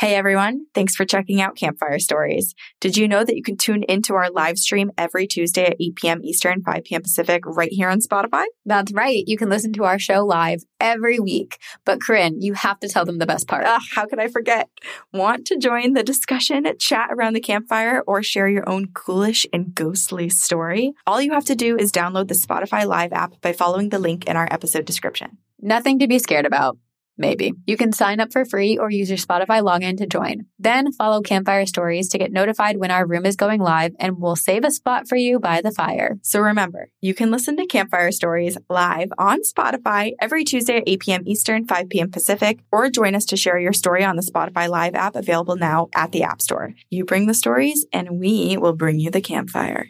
Hey everyone, thanks for checking out Campfire Stories. Did you know that you can tune into our live stream every Tuesday at 8 p.m. Eastern, 5 p.m. Pacific, right here on Spotify? That's right. You can listen to our show live every week. But Corinne, you have to tell them the best part. How could I forget? Want to join the discussion, chat around the campfire, or share your own ghoulish and ghostly story? All you have to do is download the Spotify Live app by following the link in our episode description. Nothing to be scared about. Maybe. You can sign up for free or use your Spotify login to join. Then follow Campfire Stories to get notified when our room is going live and we'll save a spot for you by the fire. So remember, you can listen to Campfire Stories live on Spotify every Tuesday at 8 p.m. Eastern, 5 p.m. Pacific, or join us to share your story on the Spotify Live app available now at the App Store. You bring the stories and we will bring you the campfire.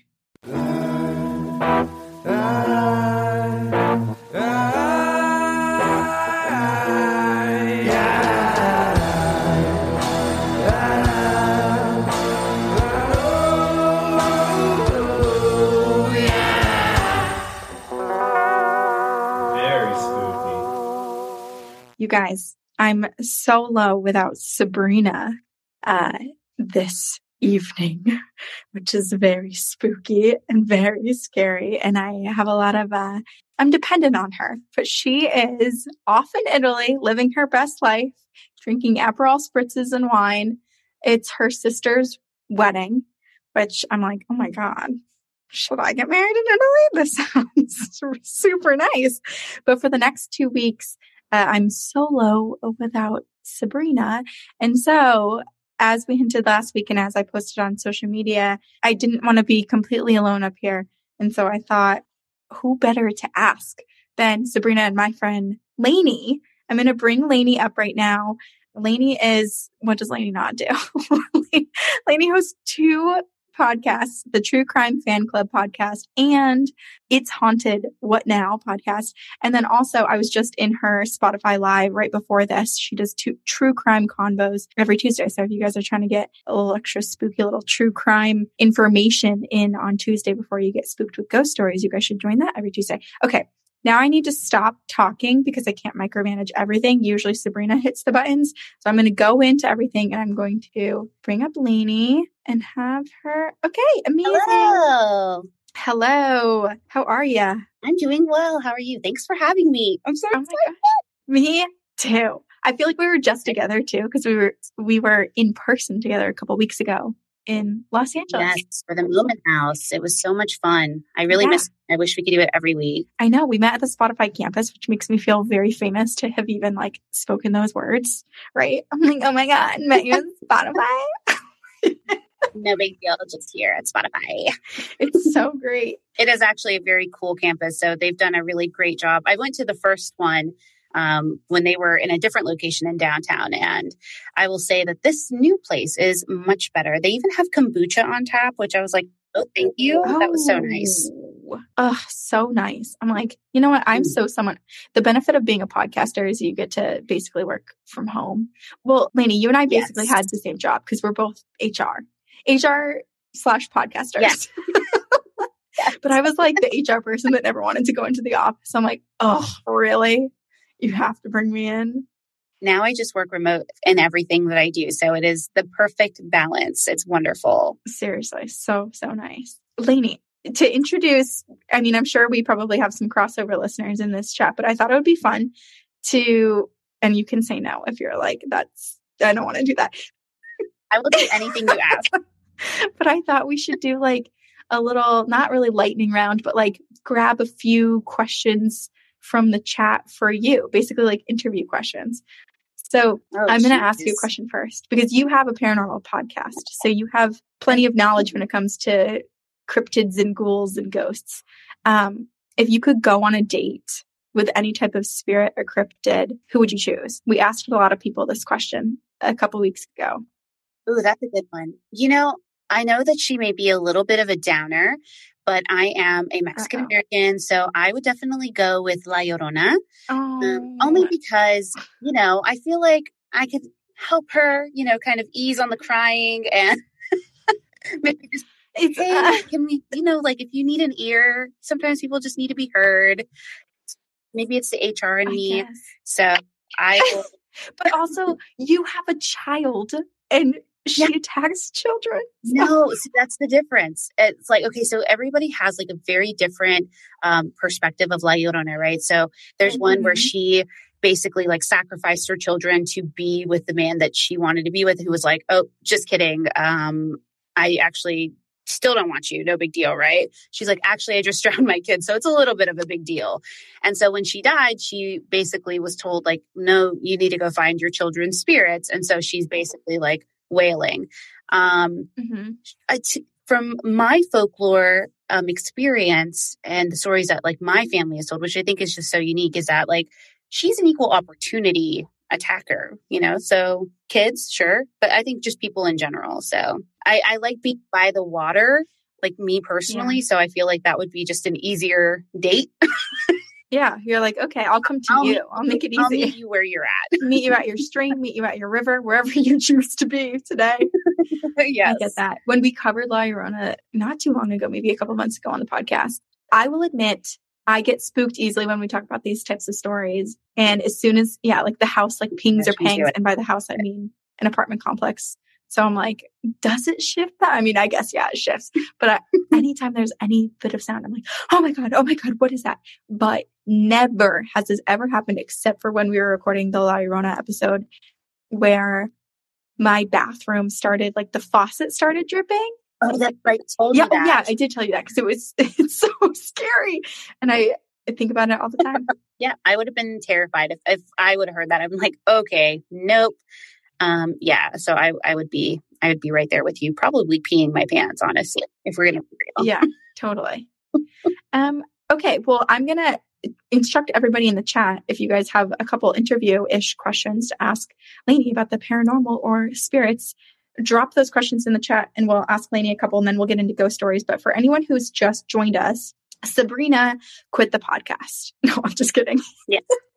You guys, I'm so low without Sabrina uh, this evening, which is very spooky and very scary. And I have a lot of, uh, I'm dependent on her, but she is off in Italy living her best life, drinking Aperol spritzes and wine. It's her sister's wedding, which I'm like, oh my God, should I get married in Italy? This sounds super nice. But for the next two weeks, uh, I'm solo without Sabrina. And so, as we hinted last week and as I posted on social media, I didn't want to be completely alone up here. And so I thought, who better to ask than Sabrina and my friend Lainey? I'm going to bring Lainey up right now. Lainey is, what does Lainey not do? Lainey hosts two podcasts, the True Crime Fan Club podcast and It's Haunted What Now podcast. And then also I was just in her Spotify live right before this. She does two true crime convos every Tuesday. So if you guys are trying to get a little extra spooky little true crime information in on Tuesday before you get spooked with ghost stories, you guys should join that every Tuesday. Okay. Now I need to stop talking because I can't micromanage everything. Usually Sabrina hits the buttons. So I'm going to go into everything and I'm going to bring up Lainey and have her. Okay. Amazing. Hello. Hello. How are you? I'm doing well. How are you? Thanks for having me. I'm so Oh excited. Me too. I feel like we were just together too because we were we were in person together a couple weeks ago in Los Angeles. Yes, for the Moment House. It was so much fun. I really Yeah. miss. I wish we could do it every week. I know we met at the Spotify campus, which makes me feel very famous to have even like spoken those words, right? I'm like, oh my god, met you on Spotify. No big deal. Just here at Spotify. It's so great. It is actually a very cool campus. So they've done a really great job. I went to the first one um, when they were in a different location in downtown. And I will say that this new place is much better. They even have kombucha on tap, which I was like, oh, thank you. That was so nice. Oh, so nice. I'm like, you know what? I'm so someone. The benefit of being a podcaster is you get to basically work from home. Well, Lainey, you and I basically Yes. had the same job because we're both HR, HR slash podcasters. Yes. but I was like the HR person that never wanted to go into the office. I'm like, oh, really? You have to bring me in. Now I just work remote in everything that I do. So it is the perfect balance. It's wonderful. Seriously, so, so nice. Lainey, to introduce, I mean, I'm sure we probably have some crossover listeners in this chat, but I thought it would be fun to, and you can say no if you're like, that's, I don't want to do that. I will do anything you ask. But I thought we should do like a little, not really lightning round, but like grab a few questions from the chat for you, basically like interview questions. So Oh, I'm going to ask you a question first because you have a paranormal podcast. So you have plenty of knowledge when it comes to cryptids and ghouls and ghosts. Um, if you could go on a date with any type of spirit or cryptid, who would you choose? We asked a lot of people this question a couple weeks ago. Ooh, that's a good one. You know, I know that she may be a little bit of a downer, but I am a Mexican American, so I would definitely go with La Llorona. Oh, Um, only because, you know, I feel like I could help her, you know, kind of ease on the crying and maybe just, it's, hey, uh, can we, you know, like if you need an ear, sometimes people just need to be heard. Maybe it's the HR in I me. guess. So I will, But also, you have a child and she attacks children. No, so that's the difference. It's like, okay, so everybody has like a very different um, perspective of La Llorona, right? So there's one where Mhm. she basically like sacrificed her children to be with the man that she wanted to be with, who was like, oh, just kidding. Um, I actually still don't want you. No big deal, right? She's like, actually, I just drowned my kids. So it's a little bit of a big deal. And so when she died, she basically was told, like, no, you need to go find your children's spirits. And so she's basically like wailing. Um, Mm-hmm. I t- from my folklore um, experience and the stories that like my family has told, which I think is just so unique, is that like she's an equal opportunity attacker, you know? So kids, sure, but I think just people in general. So I, I like being by the water, like me personally. So I feel like that would be just an easier date. Yeah, you're like, okay, I'll come to I'll you. meet I'll make it easy. I'll meet you where you're at. meet you at your stream, meet you at your river, wherever you choose to be today. yes. I get that. When we covered La Llorona not too long ago, maybe a couple months ago on the podcast, I will admit I get spooked easily when we talk about these types of stories. And as soon as, yeah, like the house like pings or Yes, me too. pangs, and by the house I mean an apartment complex. So I'm like, does it shift that? I mean, I guess yeah, it shifts. But I, anytime there's any bit of sound, I'm like, oh my god, oh my god, what is that? But never has this ever happened except for when we were recording the La Llorona episode, where my bathroom started like the faucet started dripping. Oh, that's right. Told Yeah, you oh, that. yeah, I did tell you that because it was it's so scary, and I, I think about it all the time. Yeah, I would have been terrified if, if I would have heard that. I'm like, okay, nope. Um, yeah, so I, I would be I would be right there with you, probably peeing my pants, honestly, if we're gonna be real. yeah, totally. Um, okay, well, I'm gonna instruct everybody in the chat if you guys have a couple interview ish questions to ask Lainey about the paranormal or spirits. Drop those questions in the chat and we'll ask Lainey a couple and then we'll get into ghost stories. But for anyone who's just joined us, Sabrina quit the podcast. No, I'm just kidding.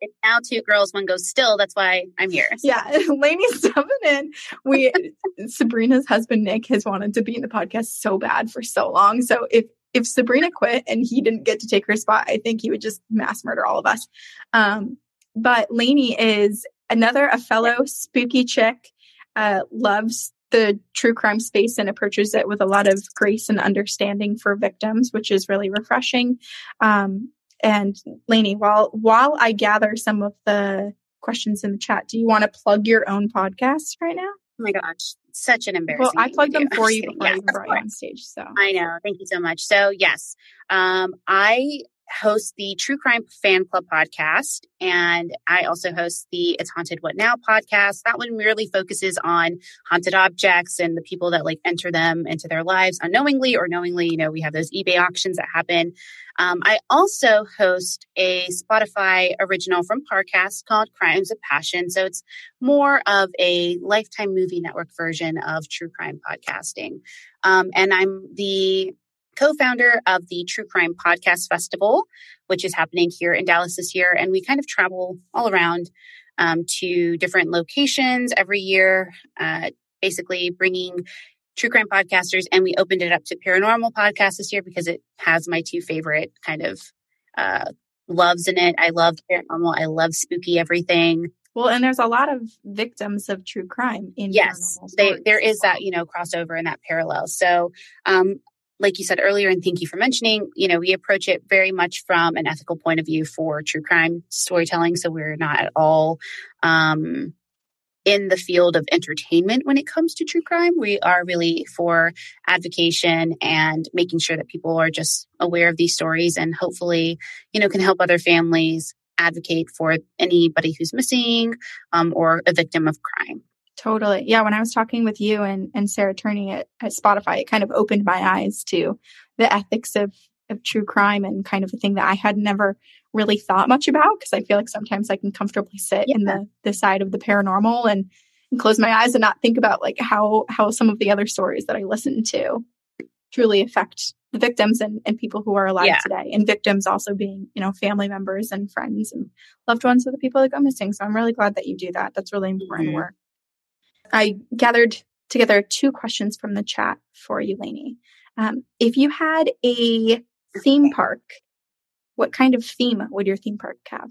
It's now two girls, one goes still. That's why I'm here. Yeah, Lainey's stepping in. We Sabrina's husband Nick has wanted to be in the podcast so bad for so long. So if if Sabrina quit and he didn't get to take her spot, I think he would just mass murder all of us. Um, but Lainey is another a fellow spooky chick. Uh, loves the true crime space and approaches it with a lot of grace and understanding for victims, which is really refreshing. Um, and Lainey, while while I gather some of the questions in the chat. Do you want to plug your own podcast right now? Oh my gosh, such an embarrassing. Well, I plugged them for you before even Yes, brought you on stage. So I know. Thank you so much. So yes, um, I host the True Crime Fan Club podcast, and I also host the It's Haunted What Now podcast. That one merely focuses on haunted objects and the people that like enter them into their lives unknowingly or knowingly. You know, we have those eBay auctions that happen. Um, I also host a Spotify original from Parcast called Crimes of Passion. So it's more of a Lifetime Movie Network version of true crime podcasting. Um, and I'm the co-founder of the True Crime Podcast Festival, which is happening here in Dallas this year. And we kind of travel all around um, to different locations every year, uh, basically bringing true crime podcasters. And we opened it up to paranormal podcasts this year because it has my two favorite kind of uh, loves in it. I love paranormal. I love spooky everything. well, and there's a lot of victims of true crime in yes they, there is that you know crossover and that parallel so um like you said earlier and thank you for mentioning you know we approach it very much from an ethical point of view for true crime storytelling. So we're not at all um in the field of entertainment when it comes to true crime. We are really for advocation and making sure that people are just aware of these stories and hopefully you know can help other families advocate for anybody who's missing um, or a victim of crime Totally. Yeah. When I was talking with you and, and Sarah Turney at, at Spotify, it kind of opened my eyes to the ethics of, of true crime and kind of a thing that I had never really thought much about because I feel like sometimes I can comfortably sit in the, the side of the paranormal and, and close my eyes and not think about like how, how some of the other stories that I listen to truly affect the victims and, and people who are alive Yeah. today and victims also being, you know, family members and friends and loved ones of the people that go missing. So I'm really glad that you do that. That's really important Mhm. work. I gathered together two questions from the chat for you, Lainey. Um, if you had a theme park, what kind of theme would your theme park have?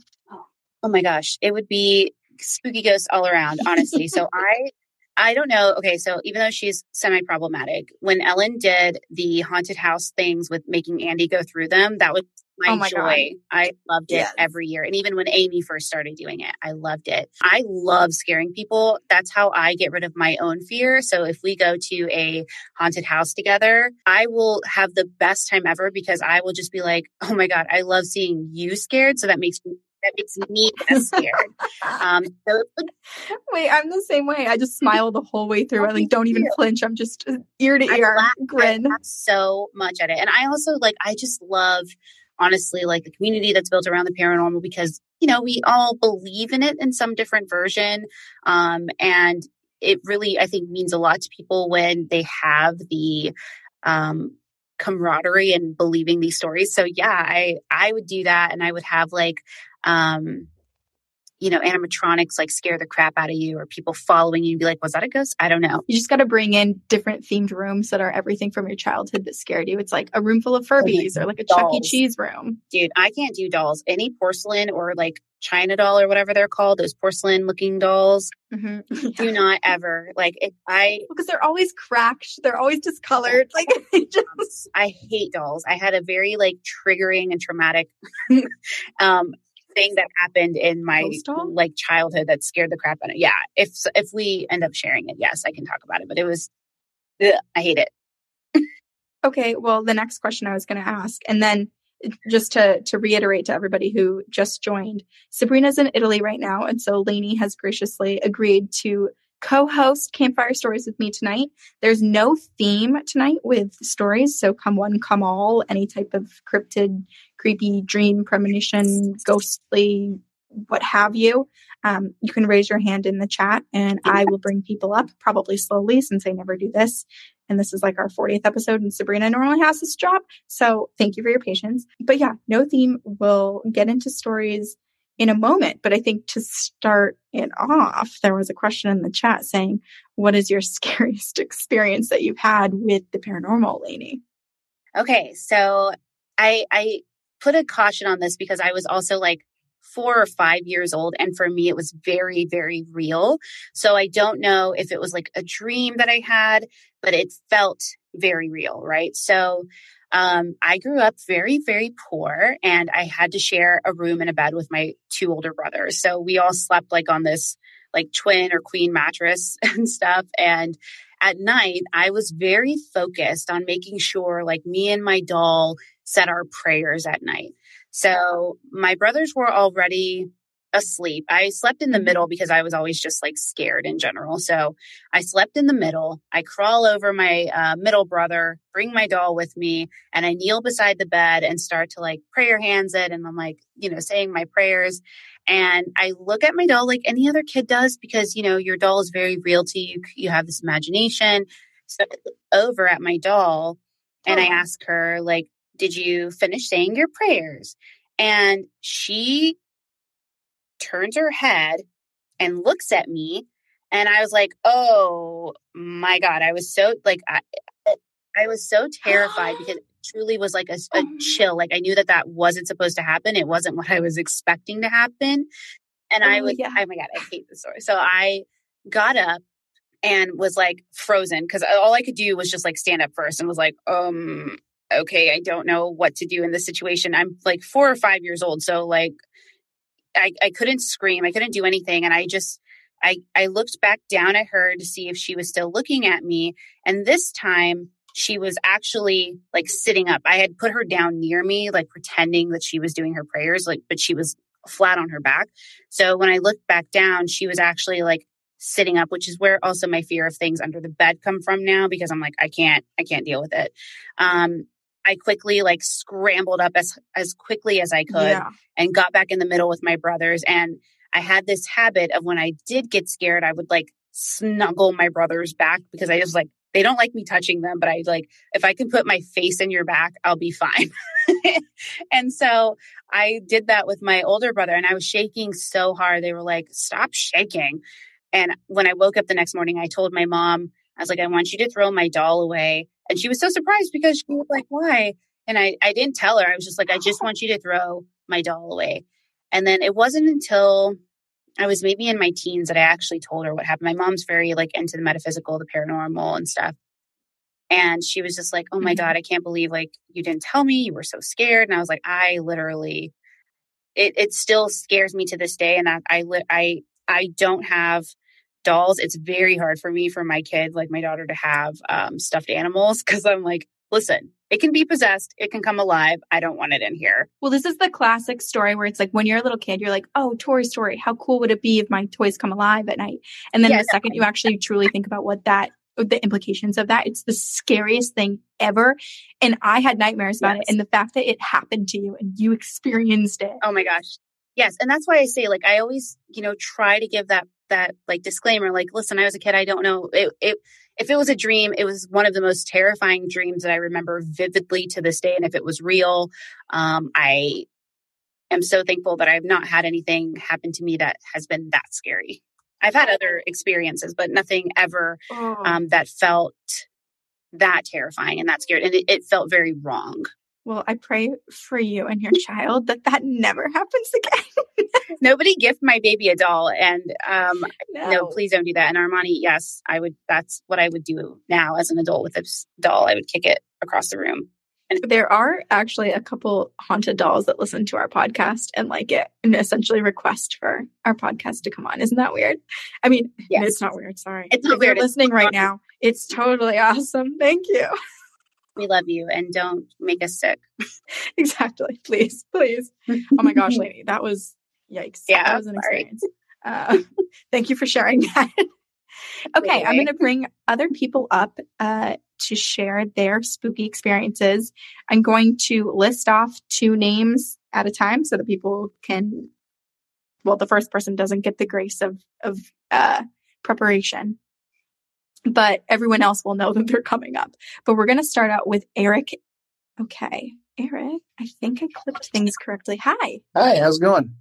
Oh my gosh, it would be spooky ghosts all around, honestly. so I I don't know. Okay, so even though she's semi problematic, when Ellen did the haunted house things with making Andy go through them, that was my, Oh my God. I loved it Yes. every year. And even when Amy first started doing it, I loved it. I love scaring people. That's how I get rid of my own fear. So if we go to a haunted house together, I will have the best time ever because I will just be like, oh my God, I love seeing you scared. So that makes me that makes me scared. Um, so Wait, I'm the same way. I just smile the whole way through. I like don't even flinch. I'm just ear to ear laugh- grin. I laugh so much at it. And I also like, I just love, honestly, like the community that's built around the paranormal because, you know, we all believe in it in some different version. Um, and it really, I think, means a lot to people when they have the, um, camaraderie and believing these stories. So yeah, I, I would do that and I would have like, um, you know, animatronics like scare the crap out of you or people following you and be like, was that a ghost? I don't know. You just got to bring in different themed rooms that are everything from your childhood that scared you. It's like a room full of Furbies or like a Chuck E. Cheese room. dude, I can't do dolls. Any porcelain or like China doll or whatever they're called, those porcelain looking dolls, Mm-hmm. do not ever like if I because they're always cracked. They're always discolored. Like it just I hate dolls. I had a very like triggering and traumatic um thing that happened in my like childhood that scared the crap out of me. Yeah, if if we end up sharing it, yes, I can talk about it, but it was ugh, I hate it. Okay, well, the next question I was going to ask, and then eh, just to to reiterate to everybody who just joined, Sabrina's in Italy right now, and so Lainey has graciously agreed to co-host Campfire Stories with me tonight. There's no theme tonight with stories, so come one, come all, any type of cryptid, creepy dream, premonition, ghostly, what have you. Um, you can raise your hand in the chat, and I will bring people up, probably slowly, since I never do this and this is like our 40th episode and Sabrina normally has this job. So thank you for your patience. But yeah, no theme. We'll get into stories in a moment. But I think to start it off, there was a question in the chat saying, what is your scariest experience that you've had with the paranormal, Lainey? Okay, so I I put a caution on this because I was also like four or five years old, and for me it was very very real. So I don't know if it was like a dream that I had, but it felt very real, right? So Um, I grew up very, very poor and I had to share a room and a bed with my two older brothers. So we all slept like on this like twin or queen mattress and stuff. And at night, I was very focused on making sure like me and my doll said our prayers at night. So my brothers were already asleep. I slept in the middle because I was always just like scared in general. So I slept in the middle. I crawl over my uh, middle brother, bring my doll with me, and I kneel beside the bed and start to like prayer hands it. And I'm like, you know, saying my prayers. And I look at my doll like any other kid does because, you know, your doll is very real to you. You have this imagination. So I look over at my doll and I ask her, like, did you finish saying your prayers? And she turns her head and looks at me. And I was like, oh my God. I was so like, I, I was so terrified because it truly was like a, a chill. Like I knew that that wasn't supposed to happen. It wasn't what I was expecting to happen. And I Oh, was, yeah. oh my God, I hate this story. So I got up and was like frozen because all I could do was just like stand up first and was like, um, okay, I don't know what to do in this situation. I'm like four or five years old. So like I, I couldn't scream. I couldn't do anything. And I just, I, I looked back down at her to see if she was still looking at me. And this time she was actually like sitting up. I had put her down near me, like pretending that she was doing her prayers, like, but she was flat on her back. So when I looked back down, she was actually like sitting up, which is where also my fear of things under the bed come from now because I'm like, I can't, I can't deal with it. Um, I quickly like scrambled up as as quickly as I could Yeah. and got back in the middle with my brothers. And I had this habit of when I did get scared, I would like snuggle my brothers back because I just like they don't like me touching them, but I like if I can put my face in your back, I'll be fine. and so I did that with my older brother and I was shaking so hard. They were like, stop shaking. And when I woke up the next morning, I told my mom, I was like, I want you to throw my doll away. And she was so surprised because she was like, why? And I, I didn't tell her. I was just like, I just want you to throw my doll away. And then it wasn't until I was maybe in my teens that I actually told her what happened. My mom's very like into the metaphysical, the paranormal and stuff. And she was just like, Oh my Mhm. God, I can't believe like you didn't tell me. You were so scared. And I was like, I literally it it still scares me to this day. And that I I I don't have dolls. It's very hard for me for my kid, like my daughter, to have um, stuffed animals because I'm like, listen, it can be possessed, it can come alive. I don't want it in here. Well, this is the classic story where it's like when you're a little kid, you're like, oh, Toy Story, how cool would it be if my toys come alive at night? And then Yeah, the second you actually truly think about what that, the implications of that, it's the scariest thing ever. And I had nightmares about it. And the fact that it happened to you and you experienced it. Oh my gosh. Yes. And that's why I say, like, I always, you know, try to give that, that like disclaimer, like, listen, I was a kid. I don't know. It, it, if it was a dream, it was one of the most terrifying dreams that I remember vividly to this day. And if it was real, um, I am so thankful that I've not had anything happen to me that has been that scary. I've had other experiences, but nothing ever Oh. um, that felt that terrifying and that scared. And it, it felt very wrong. Well, I pray for you and your child that that never happens again. Nobody gift my baby a doll. And um, no, please don't do that. And Armani, yes, I would. That's what I would do now as an adult with a doll. I would kick it across the room. And There are actually a couple haunted dolls that listen to our podcast and like it and essentially request for our podcast to come on. Isn't that weird? I mean, Yes. it's not weird. Sorry. It's not if you're weird, it's listening right awesome. now, it's totally awesome. Thank you. We love you, and don't make us sick. exactly. Please, please. Oh my gosh, lady, that was yikes. Yeah, that was an sorry. experience. Uh, thank you for sharing that. okay, I'm going to bring other people up uh, to share their spooky experiences. I'm going to list off two names at a time so that people can. Well, the first person doesn't get the grace of of uh, preparation, but everyone else will know that they're coming up. But we're going to start out with Eric. Okay, Eric, I think I clipped things correctly. Hi. Hi, how's it going?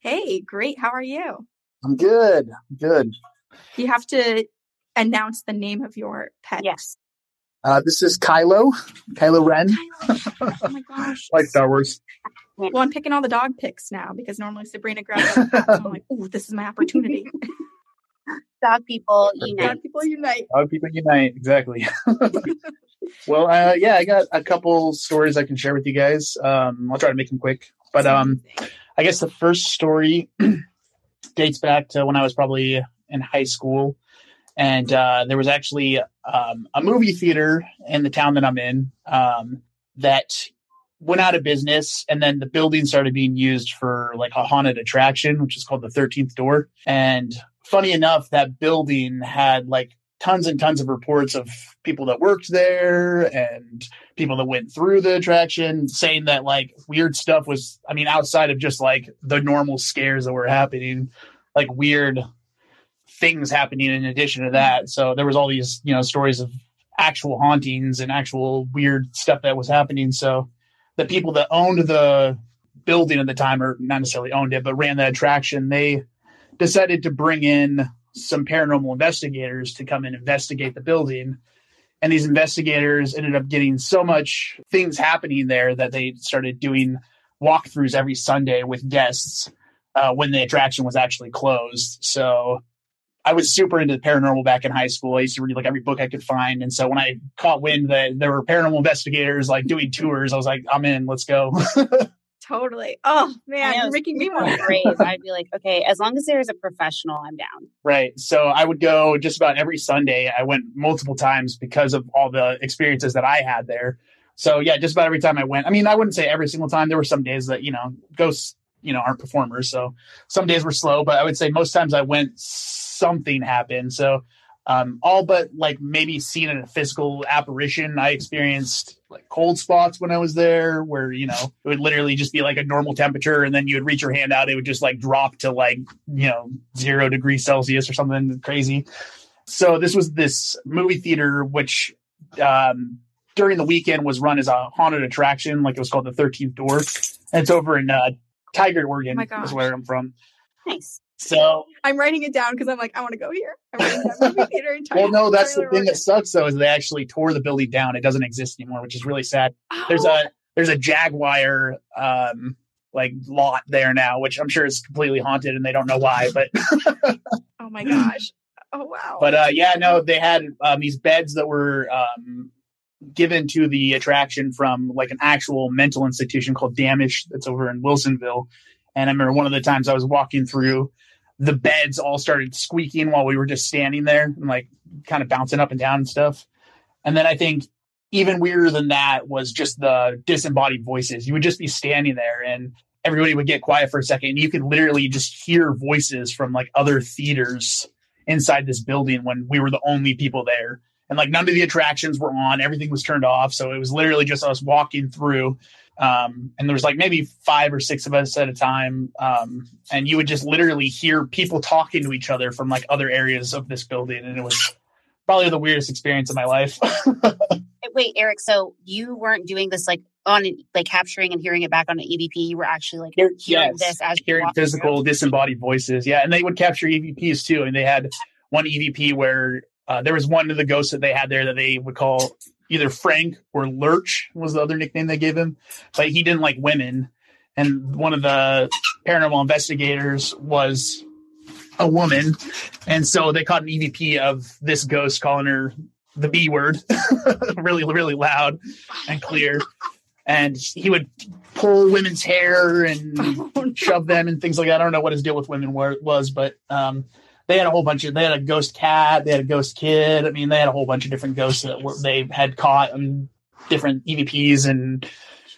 Hey, great. How are you? I'm good. I'm good. You have to announce the name of your pet. Yes. Uh, this is Kylo, Kylo Ren. Kylo. Oh my gosh. like Star Wars. Well, I'm picking all the dog picks now because normally Sabrina grabs the cat. So I'm like, ooh, this is my opportunity. Dog people unite. Dog people unite. How people unite. Exactly. Well, uh, yeah, I got a couple stories I can share with you guys. Um, I'll try to make them quick, but um, I guess the first story dates back to when I was probably in high school, and uh, there was actually um, a movie theater in the town that I'm in um, that went out of business, and then the building started being used for like a haunted attraction, which is called the Thirteenth Door. And funny enough, that building had like tons and tons of reports of people that worked there and people that went through the attraction saying that like weird stuff was i mean outside of just like the normal scares that were happening like weird things happening in addition to that so there was all these you know stories of actual hauntings and actual weird stuff that was happening so the people that owned the building at the time or not necessarily owned it but ran the attraction they decided to bring in some paranormal investigators to come and investigate the building. And these investigators ended up getting so much things happening there that they started doing walkthroughs every Sunday with guests uh, when the attraction was actually closed. So I was super into the paranormal back in high school. I used to read like every book I could find. And so when I caught wind that there were paranormal investigators like doing tours, I was like, I'm in, let's go. Totally. Oh man, you're making me want to brave. I'd be like, okay, as long as there is a professional, I'm down. Right. So I would go just about every Sunday. I went multiple times because of all the experiences that I had there. So yeah, just about every time I went. I mean, I wouldn't say every single time. There were some days that, you know, ghosts, you know, aren't performers. So some days were slow, but I would say most times I went something happened. So um, all but like maybe seen a physical apparition. I experienced like cold spots when I was there, where you know it would literally just be like a normal temperature, and then you would reach your hand out, it would just like drop to like you know zero degrees Celsius or something crazy. So this was this movie theater, which um, during the weekend was run as a haunted attraction, like it was called the Thirteenth Door, and it's over in uh, Tigard, Oregon, Oh is where I'm from. Nice. So I'm writing it down because I'm like, I want to go here. I'm writing down movie theater in Well, no, that's the thing that sucks though is they actually tore the building down. It doesn't exist anymore, which is really sad. There's Oh, a there's a Jaguar um like lot there now, which I'm sure is completely haunted and they don't know why. But oh my gosh. Oh wow. but uh yeah, no, they had um, these beds that were um given to the attraction from like an actual mental institution called Dammasch that's over in Wilsonville. And I remember one of the times I was walking through, the beds all started squeaking while we were just standing there and like kind of bouncing up and down and stuff. And then I think even weirder than that was just the disembodied voices. You would just be standing there and everybody would get quiet for a second and you could literally just hear voices from like other theaters inside this building when we were the only people there. And like none of the attractions were on, everything was turned off. So it was literally just us walking through. Um, and there was like maybe five or six of us at a time. Um, and you would just literally hear people talking to each other from like other areas of this building. And it was probably the weirdest experience of my life. Wait, Eric. So you weren't doing this like on like capturing and hearing it back on an EVP. You were actually like hearing yes, this as hearing physical through? disembodied voices. Yeah, and they would capture EVPs too. And they had one EVP where uh, there was one of the ghosts that they had there that they would call either Frank or Lurch was the other nickname they gave him, but he didn't like women. And one of the paranormal investigators was a woman, and so they caught an EVP of this ghost calling her the B word, really, really loud and clear. And he would pull women's hair and Oh, shove them and things like that. I don't know what his deal with women were, was, but um, they had a whole bunch of. They had a ghost cat. They had a ghost kid. I mean, they had a whole bunch of different ghosts that were, they had caught and different EVPs and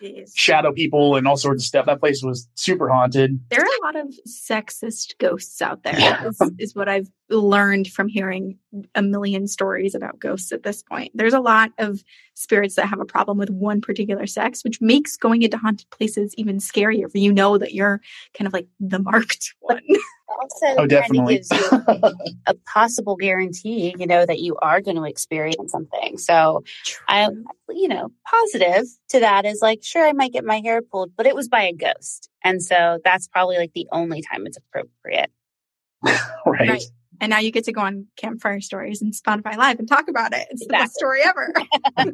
Jeez. shadow people and all sorts of stuff. That place was super haunted. There are a lot of sexist ghosts out there. Yeah. Is, is what I've learned from hearing a million stories about ghosts at this point. There's a lot of spirits that have a problem with one particular sex, which makes going into haunted places even scarier. For you know that you're kind of like the marked one. Also, Oh, definitely. gives you a possible guarantee, you know, that you are going to experience something. So I, you know, positive to that is like, sure, I might get my hair pulled, but it was by a ghost. And so that's probably like the only time it's appropriate. right. Right. And now you get to go on Campfire Stories and Spotify Live and talk about it. It's the best story ever.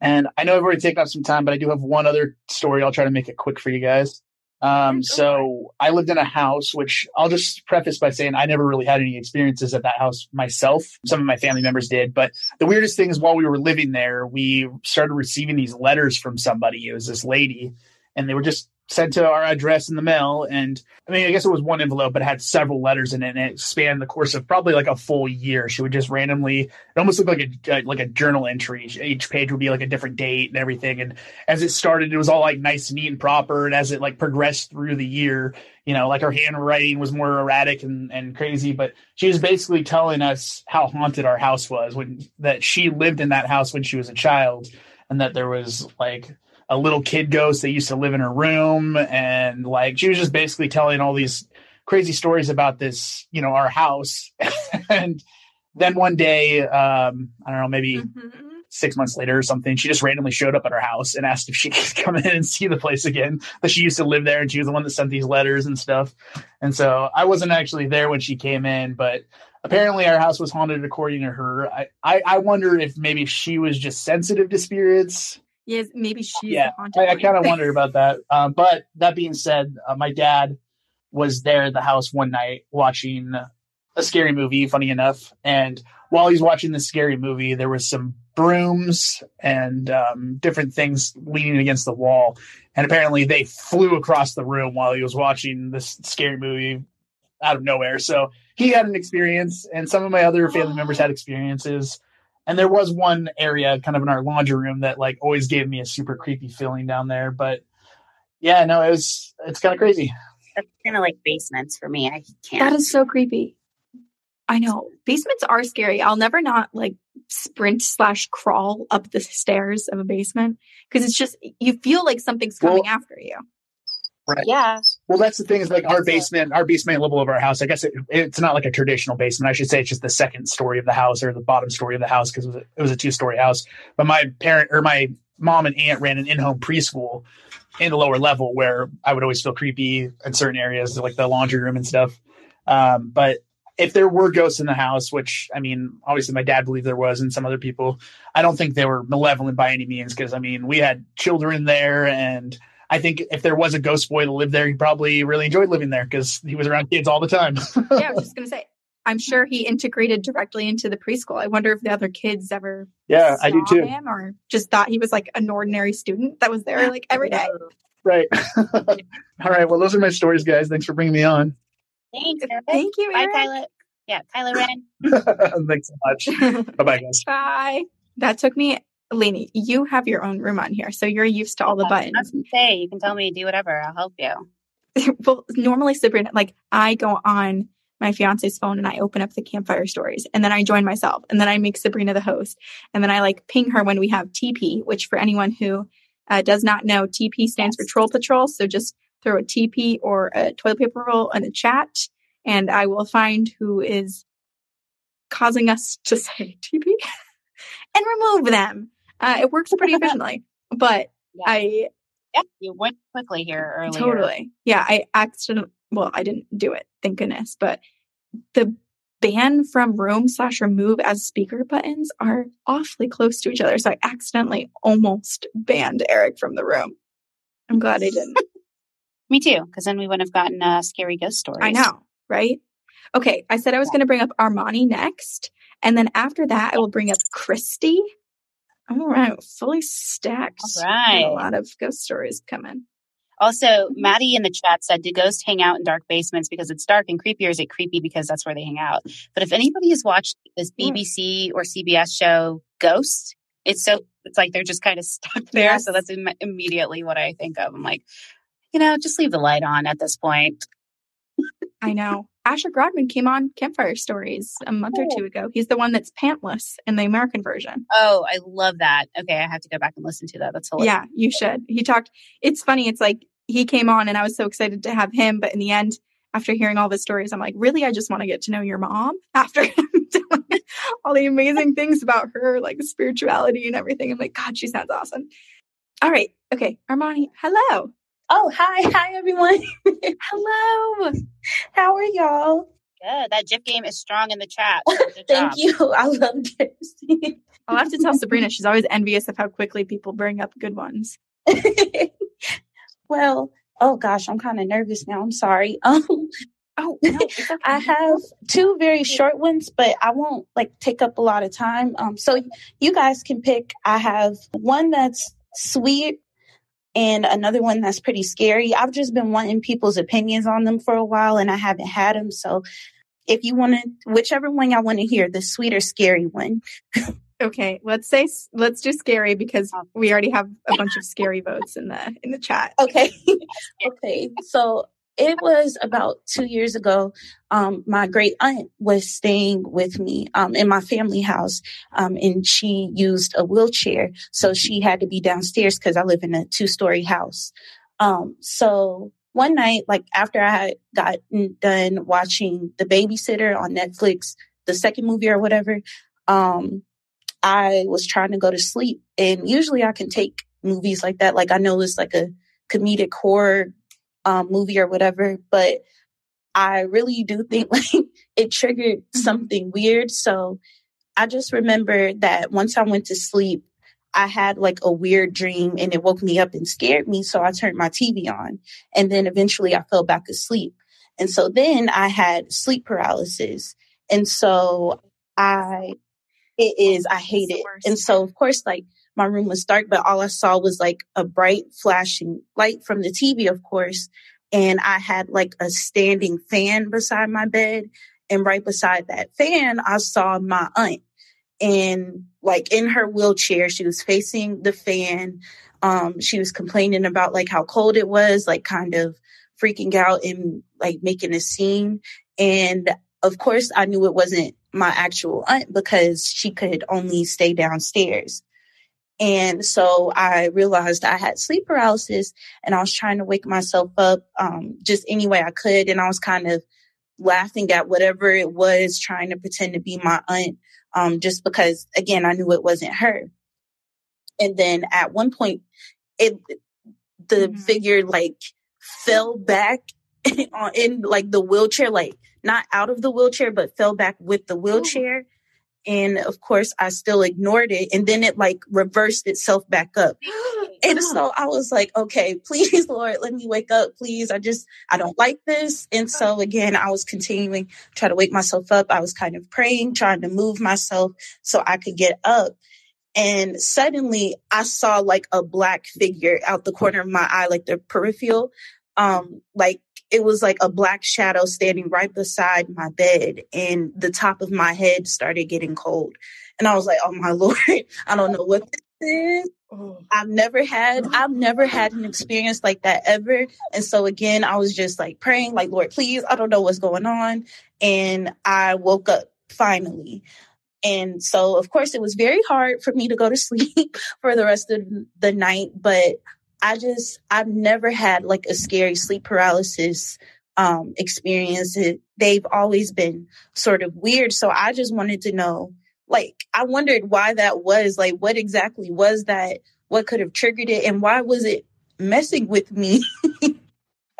And I know I've already taken up some time, but I do have one other story. I'll try to make it quick for you guys. Um, so I lived in a house, which I'll just preface by saying I never really had any experiences at that house myself. Some of my family members did, but the weirdest thing is while we were living there, we started receiving these letters from somebody. It was this lady and they were just sent to our address in the mail. And I mean, I guess it was one envelope, but it had several letters in it, and it spanned the course of probably like a full year. She would just randomly, it almost looked like a like a journal entry. Each page would be like a different date and everything. And as it started, it was all like nice, neat, and proper. And as it like progressed through the year, you know, like her handwriting was more erratic and, and crazy, but she was basically telling us how haunted our house was when that she lived in that house when she was a child, and that there was like a little kid ghost that used to live in her room. And like she was just basically telling all these crazy stories about this you know our house. And then one day um i don't know maybe Mhm. six months later or something she just randomly showed up at our house and asked if she could come in and see the place again. That she used to live there and she was the one that sent these letters and stuff. And so i wasn't actually there when she came in but apparently our house was haunted according to her. I i, I wonder if maybe she was just sensitive to spirits Yes, maybe she's Yeah, I, I kind of wonder about that. Um, but that being said, uh, my dad was there at the house one night watching a scary movie, funny enough. And while he's watching this scary movie, there was some brooms and um, different things leaning against the wall. And apparently they flew across the room while he was watching this scary movie out of nowhere. So he had an experience, and some of my other family members had experiences. And there was one area kind of in our laundry room that like always gave me a super creepy feeling down there. But yeah, no, it was it's kind of crazy. That's kind of like basements for me. I can't. That is so creepy. I know basements are scary. I'll never not like sprint slash crawl up the stairs of a basement because it's just you feel like something's coming Well- after you. Yeah. Well, that's the thing is like our basement, our basement level of our house. I guess it, it's not like a traditional basement. I should say it's just the second story of the house or the bottom story of the house because it was a, it was a two story house. But my parent or my mom and aunt ran an in home preschool in the lower level where I would always feel creepy in certain areas, like the laundry room and stuff. Um, but if there were ghosts in the house, which I mean, obviously my dad believed there was, and some other people, I don't think they were malevolent by any means. Because I mean, we had children there, and I think if there was a ghost boy to live there, he probably really enjoyed living there because he was around kids all the time. yeah, I was just gonna say. I'm sure he integrated directly into the preschool. I wonder if the other kids ever yeah, I do too. him or just thought he was like an ordinary student that was there like every day. Right. all right. Well, those are my stories, guys. Thanks for bringing me on. Thanks. Eric. Thank you, Bye, Eric. Kylo. Yeah, Kylo Ren. Thanks so much. Bye bye, guys. Bye. That took me, Lainey. You have your own room on here, so you're used to all the I buttons. was gonna say you can tell me to do whatever. I'll help you. well, normally Sabrina, like I go on my fiance's phone and I open up the campfire stories and then I join myself and then I make Sabrina the host and then I like ping her when we have TP, which for anyone who uh, does not know, TP stands for Troll Patrol. So just throw a TP or a toilet paper roll in the chat and I will find who is causing us to say TP and remove them. Uh, it works pretty efficiently, but Yeah. I Yeah, you went quickly here earlier. Totally. Yeah, I accidentally, well, I didn't do it, thank goodness. But the ban from room slash remove as speaker buttons are awfully close to each other. So I accidentally almost banned Eric from the room. I'm glad I didn't. Me too, because then we wouldn't have gotten uh, scary ghost stories. I know, right? Okay, I said I was going to bring up Armani next. And then after that, I will bring up Christy. All right, fully stacked. All right. A lot of ghost stories coming. Also, Maddie in the chat said, "Do ghosts hang out in dark basements because it's dark and creepy, or is it creepy because that's where they hang out?" But if anybody has watched this Mm. BBC or CBS show Ghosts, it's so it's like they're just kind of stuck there. Yes. So that's Im- immediately what I think of. I'm like, you know, just leave the light on at this point. I know. Asher Grodman came on Campfire Stories a month or oh. two ago. He's the one that's pantless in the American version. Oh, I love that. Okay, I have to go back and listen to that. That's hilarious. Yeah, you should. He talked. It's funny. It's like he came on and I was so excited to have him. But in the end, after hearing all the stories, I'm like, really? I just want to get to know your mom after all the amazing things about her, like spirituality and everything. I'm like, God, she sounds awesome. All right. Okay. Armani, hello. Oh, hi. Hi, everyone. Hello. How are y'all? Good. That GIF game is strong in the chat. Thank job. you. I love this. I'll have to tell Sabrina. She's always envious of how quickly people bring up good ones. well, Oh gosh, I'm kind of nervous now. I'm sorry. Um, Oh, no, okay. I have two very short ones, but I won't like take up a lot of time. Um, so you guys can pick. I have one that's sweet and another one that's pretty scary. I've just been wanting people's opinions on them for a while and I haven't had them. So if you want to, whichever one y'all want to hear, the sweet or scary one. Okay, let's say let's do scary because um. we already have a bunch of scary votes in the in the chat. Okay. okay. So it was about two years ago. Um, my great aunt was staying with me um, in my family house, um, and she used a wheelchair, so she had to be downstairs because I live in a two story house. Um, so one night, like after I had gotten done watching The Babysitter on Netflix, the second movie or whatever, um, I was trying to go to sleep, and usually I can take movies like that. Like I know it's like a comedic horror um, movie or whatever, but I really do think like it triggered something weird. So I just remember that once I went to sleep, I had like a weird dream and it woke me up and scared me. So I turned my TV on and then eventually I fell back asleep. And so then I had sleep paralysis. And so I, it is, I hate it. And so of course, like my room was dark, but all I saw was like a bright flashing light from the TV, of course. And I had like a standing fan beside my bed. And right beside that fan, I saw my aunt. And like in her wheelchair, she was facing the fan. Um, she was complaining about like how cold it was, like kind of freaking out and like making a scene. And of course, I knew it wasn't my actual aunt because she could only stay downstairs. And so I realized I had sleep paralysis and I was trying to wake myself up um, just any way I could. And I was kind of laughing at whatever it was, trying to pretend to be my aunt, um, just because, again, I knew it wasn't her. And then at one point, it the figure like fell back on- in like the wheelchair, like not out of the wheelchair, but fell back with the wheelchair. And of course, I still ignored it. And then it like reversed itself back up. And so I was like, okay, please, Lord, let me wake up, please. I just, I don't like this. And so again, I was continuing to try to wake myself up. I was kind of praying, trying to move myself so I could get up. And suddenly I saw like a black figure out the corner of my eye, like the peripheral. Um, like it was like a black shadow standing right beside my bed and the top of my head started getting cold. And I was like, oh my Lord, I don't know what this is. Oh. I've never had, I've never had an experience like that ever. And so again, I was just like praying, like, Lord, please, I don't know what's going on. And I woke up finally. And so, of course, it was very hard for me to go to sleep for the rest of the night, but I just, I've never had like a scary sleep paralysis um, experience. It, they've always been sort of weird. So I just wanted to know, like, I wondered why that was. Like, what exactly was that? What could have triggered it? And why was it messing with me?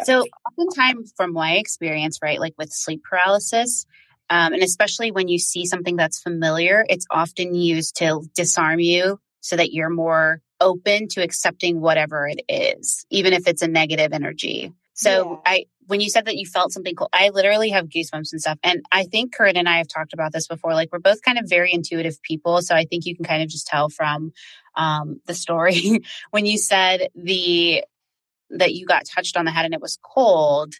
So, oftentimes, from my experience, right, like with sleep paralysis, um, and especially when you see something that's familiar, it's often used to disarm you so that you're more open to accepting whatever it is, even if it's a negative energy. So, I, when you said that you felt something cool, I literally have goosebumps and stuff. And I think Corinne and I have talked about this before. Like, we're both kind of very intuitive people. So, I think you can kind of just tell from um, the story when you said the that you got touched on the head and it was cold,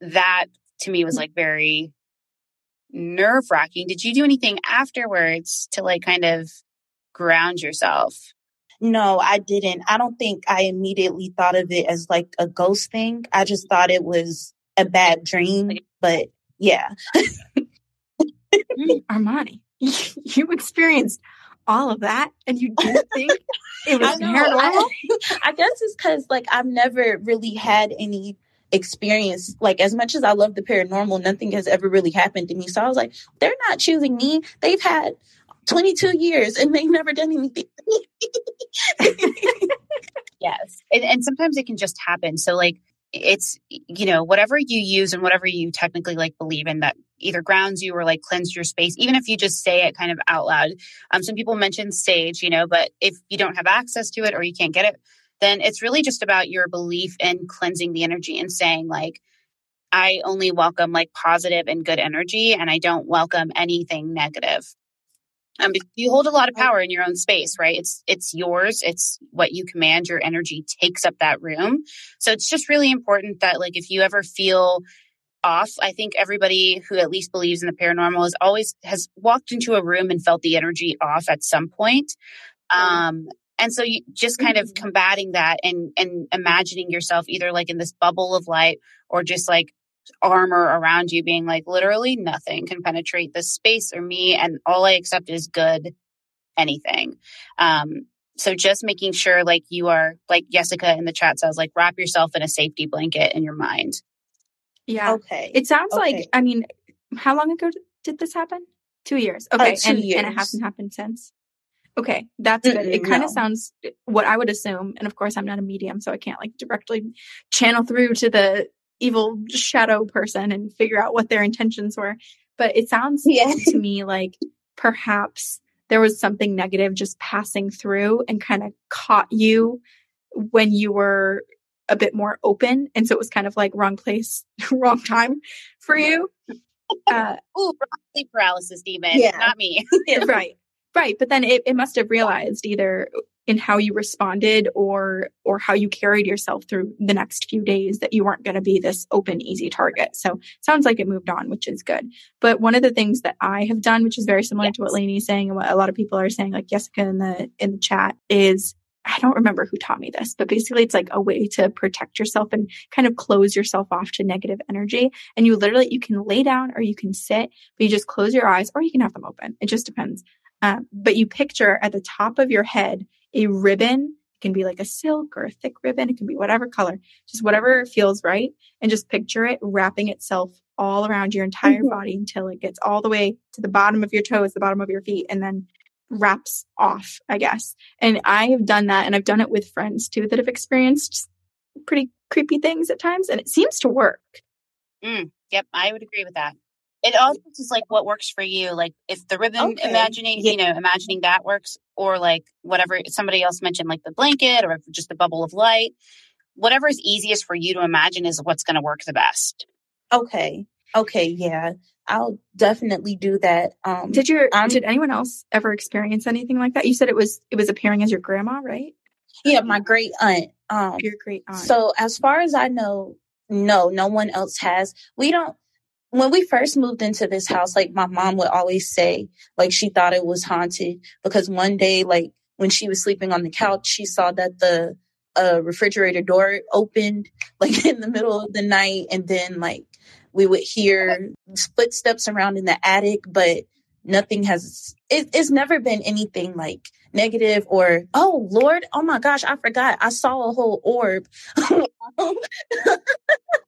that to me was like very nerve wracking. Did you do anything afterwards to like kind of ground yourself? No, I didn't. I don't think I immediately thought of it as like a ghost thing. I just thought it was a bad dream. But yeah. Mm, Armani, you experienced all of that and you didn't think it was I know. paranormal? I, I guess it's because like I've never really had any experience. Like as much as I love the paranormal, nothing has ever really happened to me. So I was like, they're not choosing me. They've had 22 years and they've never done anything. Yes. And, and sometimes it can just happen. So, like, it's, you know, whatever you use and whatever you technically like believe in that either grounds you or like cleanse your space, even if you just say it kind of out loud. Um, some people mention sage, you know, but if you don't have access to it or you can't get it, then it's really just about your belief in cleansing the energy and saying, like, I only welcome like positive and good energy, and I don't welcome anything negative. Um, you hold a lot of power in your own space, right? It's it's yours. It's what you command. Your energy takes up that room. So it's just really important that, like, if you ever feel off, I think everybody who at least believes in the paranormal has always has walked into a room and felt the energy off at some point. Um, and so you just kind of Mm-hmm. combating that and and imagining yourself either like in this bubble of light or just like armor around you being like literally nothing can penetrate this space or me and all I accept is good anything. Um so just making sure like you are like Jessica in the chat says like wrap yourself in a safety blanket in your mind. Yeah. Okay. It sounds Okay. like, I mean, how long ago did- did this happen? Two years. Uh, Okay. two and, and it hasn't happened since. Okay. That's good. It Mm-mm, kind of no. sounds what I would assume. And of course, I'm not a medium, so I can't like directly channel through to the evil shadow person and figure out what their intentions were. But it sounds Yeah. to me like perhaps there was something negative just passing through and kind of caught you when you were a bit more open. And so it was kind of like wrong place, wrong time for you. Uh, Ooh, sleep paralysis demon, Yeah. not me. right. Right. But then it, it must have realized either in how you responded or or how you carried yourself through the next few days that you weren't going to be this open easy target so sounds like it moved on which is good but one of the things that i have done which is very similar to what Lainey's saying and what a lot of people are saying like jessica in the in the chat is I don't remember who taught me this, but basically it's like a way to protect yourself and kind of close yourself off to negative energy. And you literally, you can lay down or you can sit, but you just close your eyes or you can have them open. It just depends. Um, but you picture at the top of your head a ribbon. It can be like a silk or a thick ribbon. It can be whatever color, just whatever feels right. And just picture it wrapping itself all around your entire Mhm. body until it gets all the way to the bottom of your toes, the bottom of your feet, and then wraps off, I guess. And I have done that and I've done it with friends too that have experienced pretty creepy things at times and it seems to work. Mm, yep, I would agree with that. It also is like what works for you. Like if the ribbon Okay. imagining, you know, imagining that works, or like whatever somebody else mentioned, like the blanket or just a bubble of light. Whatever is easiest for you to imagine is what's going to work the best. Okay. Okay. Yeah. I'll definitely do that. Um, Did your I'm- did anyone else ever experience anything like that? You said it was it was appearing as your grandma, right? yeah, my great aunt. Um, Your great aunt. So as far as I know, no, no one else has. We don't. When we first moved into this house, like my mom would always say, like she thought it was haunted because one day, like when she was sleeping on the couch, she saw that the uh, refrigerator door opened, like in the middle of the night, and then like we would hear footsteps around in the attic, but nothing has. It, it's never been anything like negative or oh lord oh my gosh i forgot i saw a whole orb.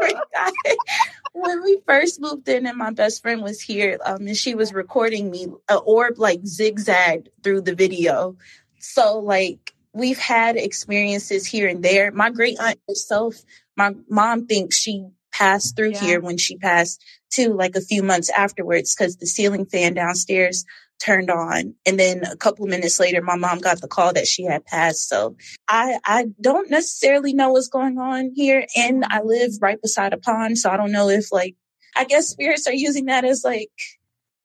when we first moved in and my best friend was here um, and she was recording me an orb like zigzagged through the video so like we've had experiences here and there my great aunt herself my mom thinks she passed through Yeah. here when she passed too like a few months afterwards because the ceiling fan downstairs turned on. And then a couple of minutes later my mom got the call that she had passed. So i i don't necessarily know what's going on here. And i live right beside a pond. So i don't know if like i guess spirits are using that as like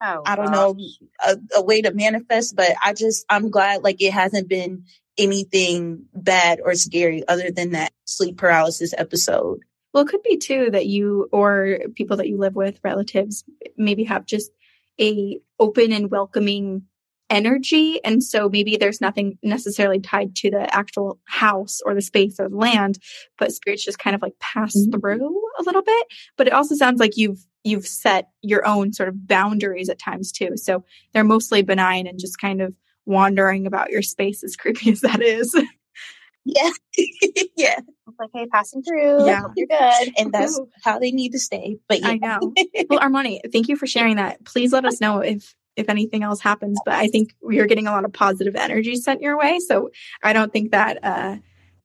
Oh, i don't know a, a way to manifest. But i just i'm glad like it hasn't been anything bad or scary other than that sleep paralysis episode. Well, it could be too that you or people that you live with, relatives, maybe have just a open and welcoming energy. And so maybe there's nothing necessarily tied to the actual house or the space or the land, but spirits just kind of like pass Mhm. through a little bit. But it also sounds like you've you've set your own sort of boundaries at times too. So they're mostly benign and just kind of wandering about your space as creepy as that is. yeah yeah It's like, hey, passing through. Yeah. You're good. and that's how they need to stay but yeah I know. Well, Armani, thank you for sharing that. Please let us know if if anything else happens. But I think we are getting a lot of positive energy sent your way. So I don't think that uh,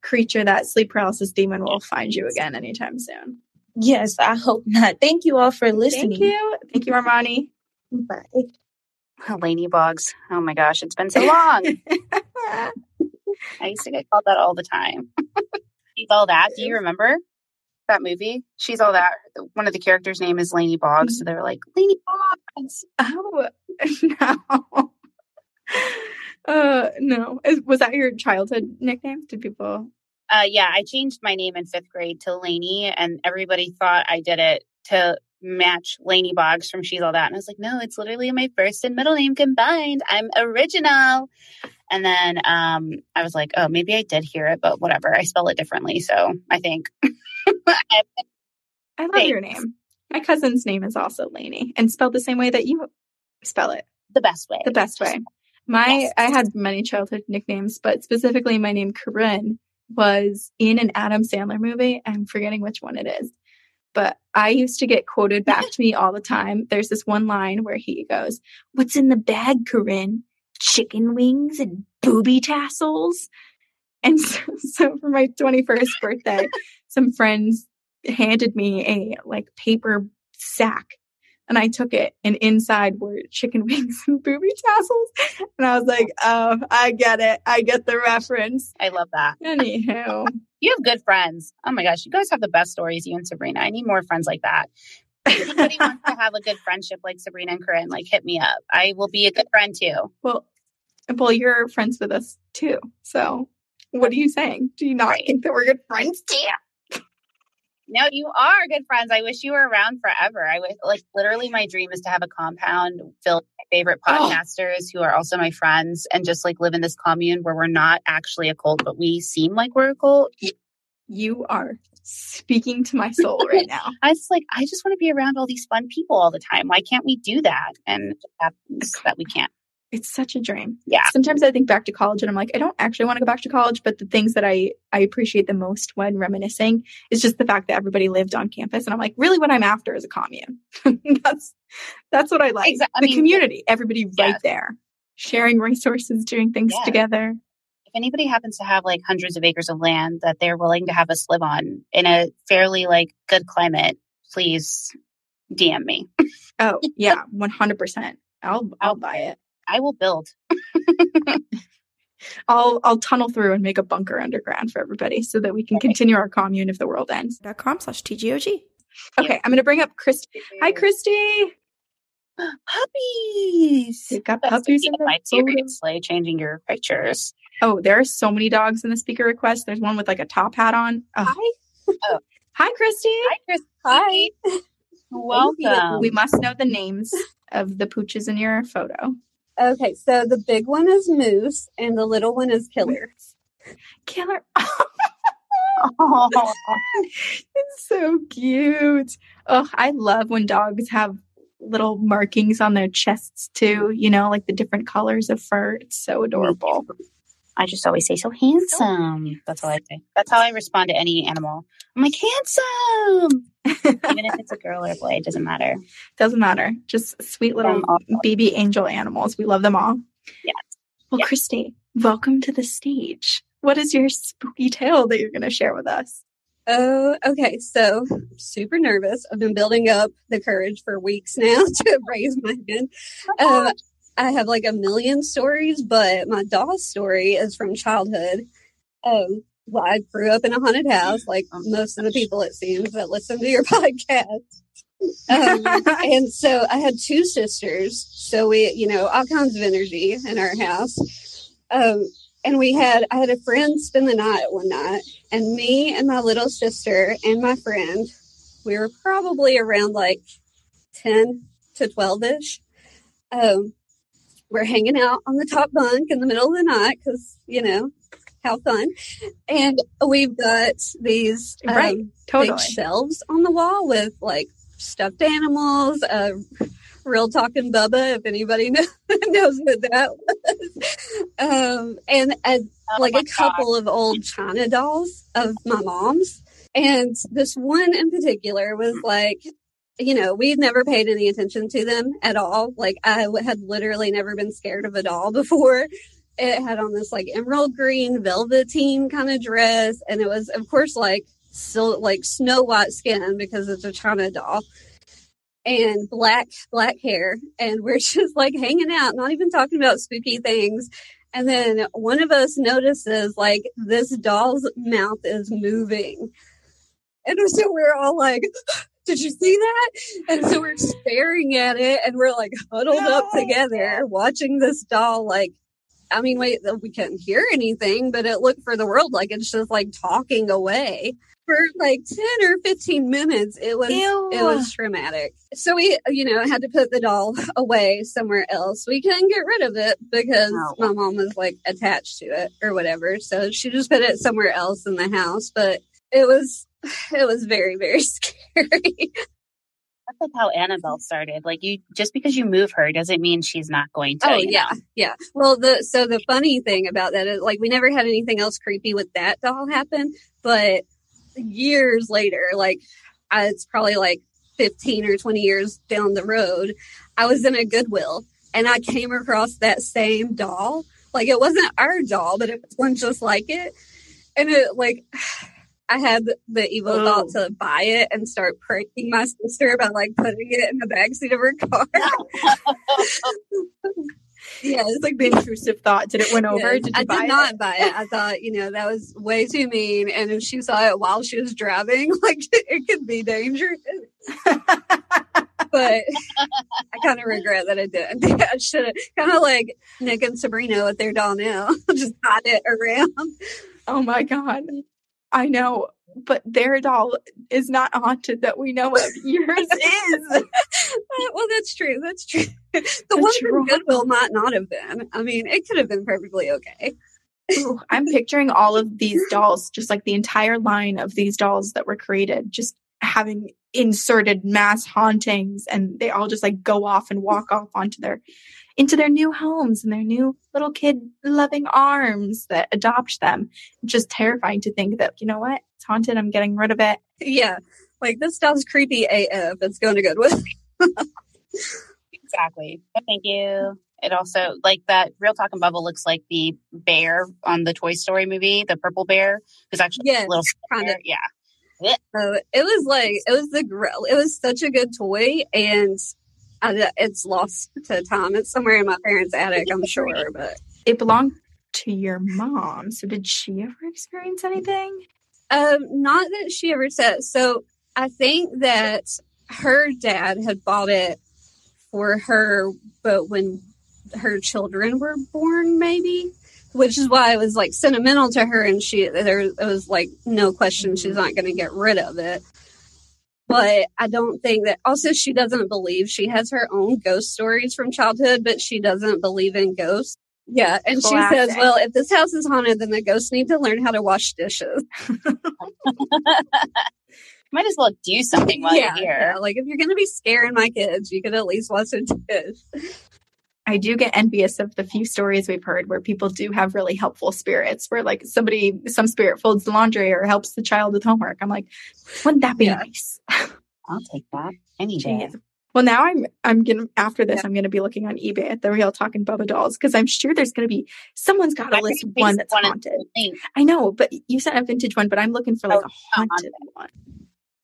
creature, that sleep paralysis demon, will find you again anytime soon. yes i hope not thank you all for listening Thank you, thank you, Armani. bye Laney Boggs. Oh my gosh, it's been so long. I used to get called that all the time. She's all that. Do you remember that movie? She's all that. One of the characters' name is Laney Boggs, so they're like Laney Boggs. Oh no. Uh no. Was that your childhood nickname? Did people Uh, yeah, I changed my name in fifth grade to Laney, and everybody thought I did it to match Laney Boggs from She's All That. And I was like, no, it's literally my first and middle name combined. I'm original. And then um, I was like, oh, maybe I did hear it, but whatever. I spell it differently. So I think I love your name. My cousin's name is also Lainey and spelled the same way that you spell it. the best way. The best way. My Yes. I had many childhood nicknames, but specifically my name Corinne was in an Adam Sandler movie. I'm forgetting which one it is. But I used to get quoted back to me all the time. There's this one line where he goes, What's in the bag, Corinne? Chicken wings and booby tassels. And so, so for my 21st birthday, some friends handed me a like paper sack and I took it and inside were chicken wings and booby tassels. And I was like, oh, I get it. I get the reference. I love that. Anyhow, You have good friends. Oh my gosh, you guys have the best stories, you and Sabrina. I need more friends like that. If anybody wants to have a good friendship like Sabrina and Corinne, like hit me up. I will be a good friend too. well, well, you're friends with us too. So what are you saying? Do you not Right. think that we're good friends too? No, you are good friends. I wish you were around forever. I wish, like, literally, my dream is to have a compound filled with my favorite Oh. podcasters who are also my friends and just like live in this commune where we're not actually a cult, but we seem like we're a cult. You are speaking to my soul right now. I was like, I just want to be around all these fun people all the time. Why can't we do that? And it happens that we can't. It's such a dream. Yeah. Sometimes I think back to college and I'm like, I don't actually want to go back to college, but the things that I, I appreciate the most when reminiscing is just the fact that everybody lived on campus. And I'm like, really what I'm after is a commune. that's, that's what I like. Exa- I the mean, community, everybody right there, sharing resources, doing things Yeah. together. If anybody happens to have like hundreds of acres of land that they're willing to have us live on in a fairly like good climate, please DM me. Oh yeah, 100%. I'll, I'll buy it. I will build. I'll, I'll tunnel through and make a bunker underground for everybody so that we can continue our commune if the world ends. Dot com slash TGOG. Okay. I'm going to bring up Christy. Hi, Christy. Puppies. We've got That's puppies in the the my photo. seriously changing your pictures. Oh, there are so many dogs in the speaker request. There's one with like a top hat on. Oh. Hi. Oh. Hi, Christy. Hi, Chris. Hi. Welcome. We must know the names of the pooches in your photo. Okay, so the big one is Moose and the little one is Killer. Killer. Oh, it's so cute. Oh, I love when dogs have little markings on their chests too, you know, like the different colors of fur. It's so adorable. I just always say so handsome. That's all I say. That's how I respond to any animal. I'm like handsome, even if it's a girl or a boy. It doesn't matter. Doesn't matter. Just sweet little baby angel animals. We love them all. Yes. Well, Yes. Christy, welcome to the stage. What is your spooky tale that you're going to share with us? Oh, okay. So super nervous. I've been building up the courage for weeks now to raise my hand. Uh, I have like a million stories, but my doll story is from childhood. Um, well, I grew up in a haunted house, like most of the people it seems that listen to your podcast. Um, and so I had two sisters. So we, you know, all kinds of energy in our house. Um, and we had, I had a friend spend the night one night, and me and my little sister and my friend, we were probably around like 10 to 12 ish. Um, we're hanging out on the top bunk in the middle of the night because, you know, how fun. And we've got these um, Right, totally. big shelves on the wall with like stuffed animals, uh, real talking Bubba, if anybody knows, what that was. Um, and a, Oh like a couple of old China dolls of my mom's. And this one in particular was like, you know, we'd never paid any attention to them at all. Like I had literally never been scared of a doll before. It had on this like emerald green velveteen kind of dress. And it was, of course, like still like snow white skin because it's a China doll and black, black hair. And we're just like hanging out, not even talking about spooky things. And then one of us notices like this doll's mouth is moving. And so we're all like, did you see that? And so we're staring at it and we're like huddled no. up together watching this doll like I mean, wait, we couldn't hear anything, but it looked for the world like it's just like talking away for like 10 or 15 minutes. It was, Ew. it was traumatic. So we, you know, had to put the doll away somewhere else. We couldn't get rid of it because oh. my mom was like attached to it or whatever. So she just put it somewhere else in the house, but it was, it was very, very scary. That's like how Annabelle started. Like you, just because you move her doesn't mean she's not going to. Oh yeah, know. yeah. Well, the so the funny thing about that is like we never had anything else creepy with that doll happen, but years later, like it's probably like fifteen or twenty years down the road, I was in a Goodwill and I came across that same doll. Like it wasn't our doll, but it was one just like it, and it like I had the evil oh. thought to buy it and start pranking my sister about like putting it in the backseat of her car. yeah, it's like the intrusive thought. Did it went over? Yes, did I did not it? buy it. I thought, you know, that was way too mean. And if she saw it while she was driving, like it could be dangerous. but I kind of regret that I didn't. I should have kind of like Nick and Sabrina with their doll now, just hide it around. Oh my god. I know, but their doll is not haunted that we know of. Yours is. well, that's true. That's true. The one from Goodwill might not have been. I mean, it could have been perfectly okay. Ooh, I'm picturing all of these dolls, just like the entire line of these dolls that were created, just having inserted mass hauntings and they all just like go off and walk off onto their into their new homes and their new little kid loving arms that adopt them. It's just terrifying to think that, you know what? It's haunted. I'm getting rid of it. Yeah. Like this sounds creepy AF. It's going to Goodwill. exactly. Thank you. It also like that real talking Bubba looks like the bear on the Toy Story movie, the purple bear, who's actually yes, a little kind of yeah. So it was like it was the it was such a good toy, and I, it's lost to time. It's somewhere in my parents' attic, I'm sure, but it belonged to your mom. So did she ever experience anything? Um, not that she ever said. So I think that her dad had bought it for her, but when her children were born, maybe, which is why it was like sentimental to her, and she there it was like no question she's not going to get rid of it but I don't think that also she doesn't believe she has her own ghost stories from childhood, but she doesn't believe in ghosts. Yeah. And Classic. she says, well, if this house is haunted, then the ghosts need to learn how to wash dishes. Might as well do something while yeah, you're here. Yeah. Like if you're going to be scaring my kids, you could at least wash a dish. I do get envious of the few stories we've heard where people do have really helpful spirits, where like somebody, some spirit folds the laundry or helps the child with homework. I'm like, wouldn't that be yeah. nice? I'll take that any day. Well, now I'm I'm gonna after this yeah. I'm gonna be looking on eBay at the Real Talking Bubba dolls because I'm sure there's gonna be someone's got to list one that's one haunted. I know, but you said a vintage one, but I'm looking for like oh, a haunted one.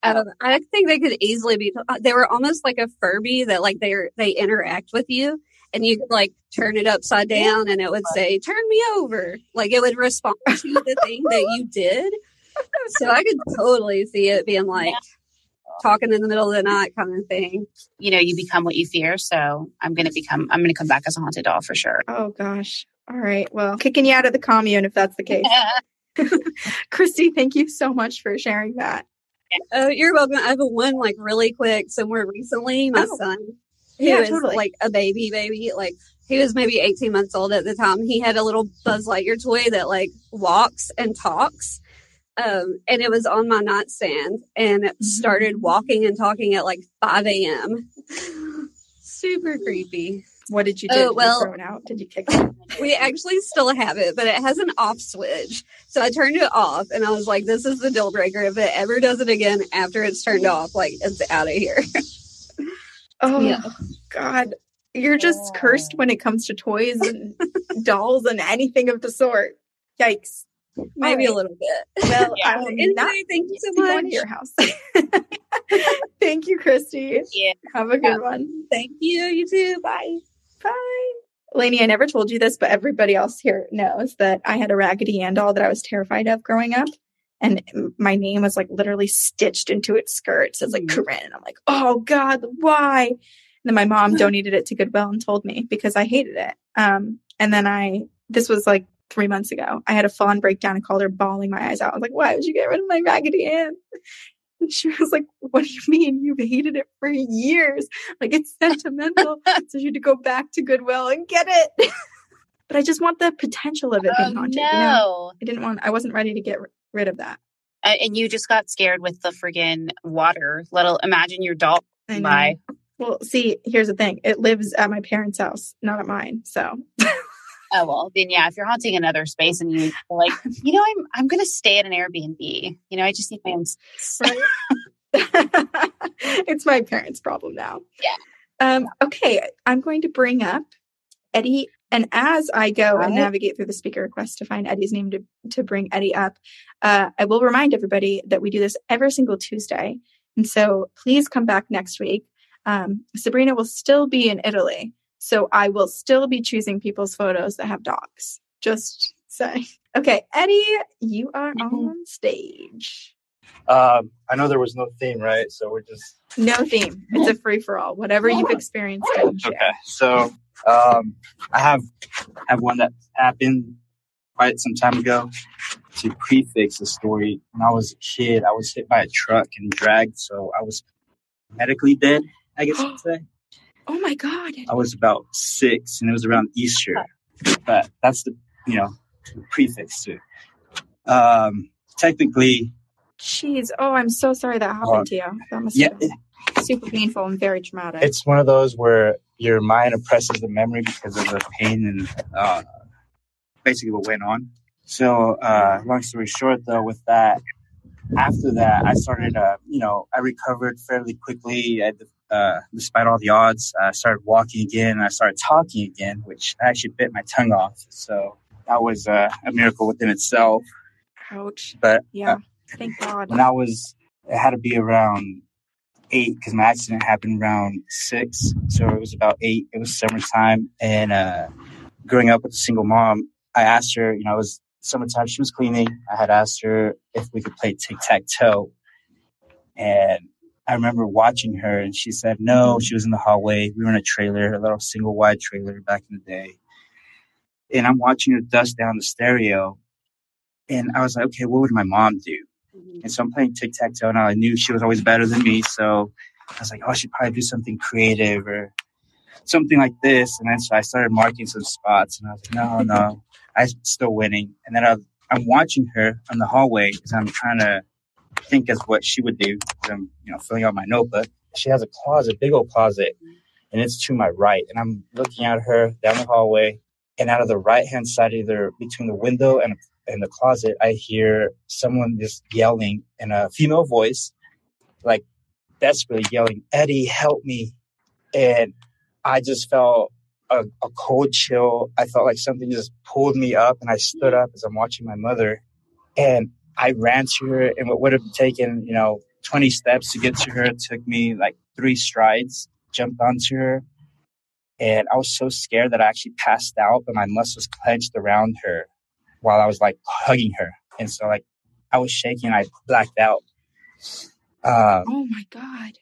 Um, I think they could easily be. They were almost like a Furby that like they they interact with you, and you could like turn it upside down and it would say, turn me over. Like it would respond to the thing that you did. So I could totally see it being like talking in the middle of the night kind of thing. You know, you become what you fear. So I'm going to become, I'm going to come back as a haunted doll for sure. Oh gosh. All right. Well, kicking you out of the commune if that's the case. Christy, thank you so much for sharing that. Oh, you're welcome. I have a one like really quick. So more recently, my oh. son he yeah, was totally. like a baby baby. Like he was maybe 18 months old at the time. He had a little Buzz Lightyear toy that like walks and talks. Um, and it was on my nightstand and it started mm-hmm. walking and talking at like 5 a.m. Super creepy. What did you do? Oh, well, did you out? Did you kick it? we actually still have it, but it has an off switch. So I turned it off and I was like, this is the deal breaker. If it ever does it again after it's turned off, like it's out of here. Oh yeah. God. You're just oh. cursed when it comes to toys and dolls and anything of the sort. Yikes. Maybe right. a little bit. Well, yeah. I um, will not thank you so much. Going to your house. thank you, Christy. Yeah. Have a good one. Thank you. You too. Bye. Bye. Lainey, I never told you this, but everybody else here knows that I had a Raggedy Ann doll that I was terrified of growing up. And my name was like literally stitched into its skirt. It says like Mm-hmm. Corinne. I'm like, oh God, why? And then my mom donated it to Goodwill and told me because I hated it. Um, and then I, this was like three months ago. I had a full on breakdown and called her bawling my eyes out. I was like, why would you get rid of my Raggedy Ann? And she was like, what do you mean? You've hated it for years. Like it's sentimental. so you had to go back to Goodwill and get it. but I just want the potential of it being Oh, haunted. no. You know? I didn't want, I wasn't ready to get rid of that. And you just got scared with the friggin' water. Let imagine your dog by. Well, see, here's the thing. It lives at my parents' house, not at mine. So Oh well, then yeah. If you're haunting another space and you like, you know, I'm I'm gonna stay at an Airbnb. You know, I just need my own space. it's my parents' problem now. Yeah. Um, okay, I'm going to bring up Eddie, and as I go and navigate through the speaker request to find Eddie's name to to bring Eddie up, uh, I will remind everybody that we do this every single Tuesday, and so please come back next week. Um, Sabrina will still be in Italy, so I will still be choosing people's photos that have dogs. Just say, okay, Eddie, you are on stage. Um, I know there was no theme, right? So we're just No theme. It's a free for all. Whatever you've experienced, you okay. So um, I have have one that happened quite some time ago. To prefix the story, when I was a kid, I was hit by a truck and dragged, so I was medically dead. I guess you'd say. Oh my god. I was about six, and it was around Easter. But that's the you know the prefix to it. Um, technically, Jeez. Oh, I'm so sorry that happened to you. That must yeah, have been super painful and very traumatic. it's one of those where your mind oppresses the memory because of the pain and uh, basically what went on. So, uh, long story short, though, with that, after that, I started, uh, you know, I recovered fairly quickly. I, uh, despite all the odds, I started walking again. And I started talking again, which I actually bit my tongue off. So that was uh, a miracle within itself. Ouch. But Yeah. Thank God. when I was, it had to be around eight because my accident happened around six. So it was about eight. It was summertime. And uh, growing up with a single mom, I asked her, you know, it was summertime. She was cleaning. I had asked her if we could play tic tac toe. And I remember watching her and she said no. She was in the hallway. We were in a trailer, a little single wide trailer back in the day. And I'm watching her dust down the stereo. And I was like, okay, what would my mom do? And so I'm playing tic tac toe, and I knew she was always better than me. So I was like, oh, she'd probably do something creative or something like this. And then so I started marking some spots, and I was like, no, no, I'm still winning. And then I, I'm watching her in the hallway because I'm trying to think as what she would do. I'm, you know, filling out my notebook. She has a closet, big old closet, and it's to my right. And I'm looking at her down the hallway, and out of the right hand side, either between the window and in the closet, I hear someone just yelling in a female voice, like desperately yelling, Eddie, help me. And I just felt a, a cold chill. I felt like something just pulled me up, and I stood up as I'm watching my mother. And I ran to her, and what would have taken, you know, 20 steps to get to her took me like three strides, jumped onto her. And I was so scared that I actually passed out, but my muscles clenched around her while I was like hugging her. And so like I was shaking, I blacked out. Um, oh my God.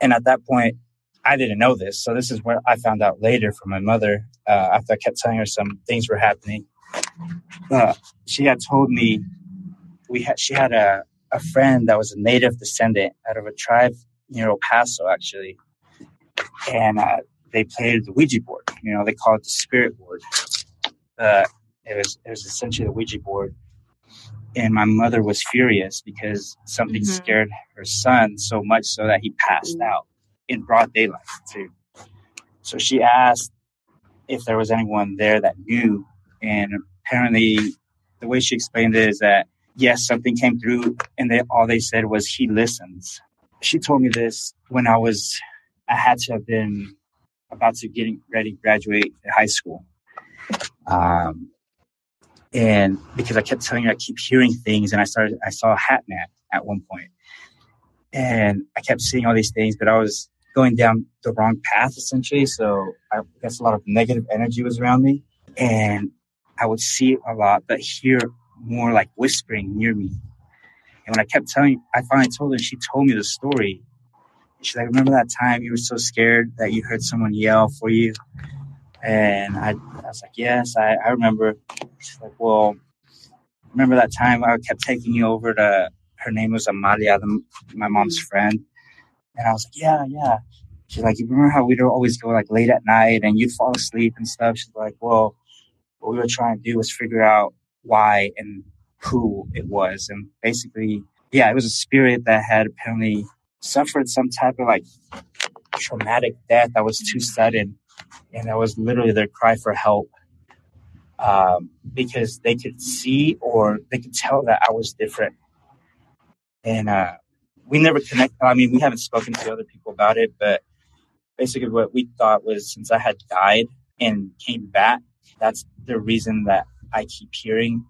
and at that point, I didn't know this. So this is where I found out later from my mother uh, after I kept telling her some things were happening. Uh, she had told me we had she had a, a friend that was a native descendant out of a tribe near El Paso actually, and uh, they played the Ouija board. You know, they call it the spirit board. Uh, it was it was essentially the Ouija board, and my mother was furious because something Mhm. scared her son so much so that he passed out in broad daylight too. So she asked if there was anyone there that knew, and apparently the way she explained it is that yes, something came through, and they all they said was he listens. She told me this when I was I had to have been about to getting ready to graduate high school. Um, and because I kept telling her I keep hearing things, and I started I saw a hat man at one point, and I kept seeing all these things, but I was going down the wrong path essentially. So I guess a lot of negative energy was around me and I would see it a lot, but hear more like whispering near me. And when I kept telling, I finally told her, she told me the story. She's like, remember that time you were so scared that you heard someone yell for you? And I, I was like, yes, I, I remember. She's like, well, remember that time I kept taking you over to, her name was Amalia, the, my mom's mm-hmm. friend. And I was like, yeah, yeah. She's like, you remember how we'd always go like late at night and you'd fall asleep and stuff? She's like, well, what we were trying to do was figure out why and who it was. And basically, yeah, it was a spirit that had apparently suffered some type of like traumatic death that was too sudden. And that was literally their cry for help. Um, because they could see or they could tell that I was different. And uh, we never connected. I mean, we haven't spoken to other people about it, but basically what we thought was since I had died and came back, that's the reason that I keep hearing.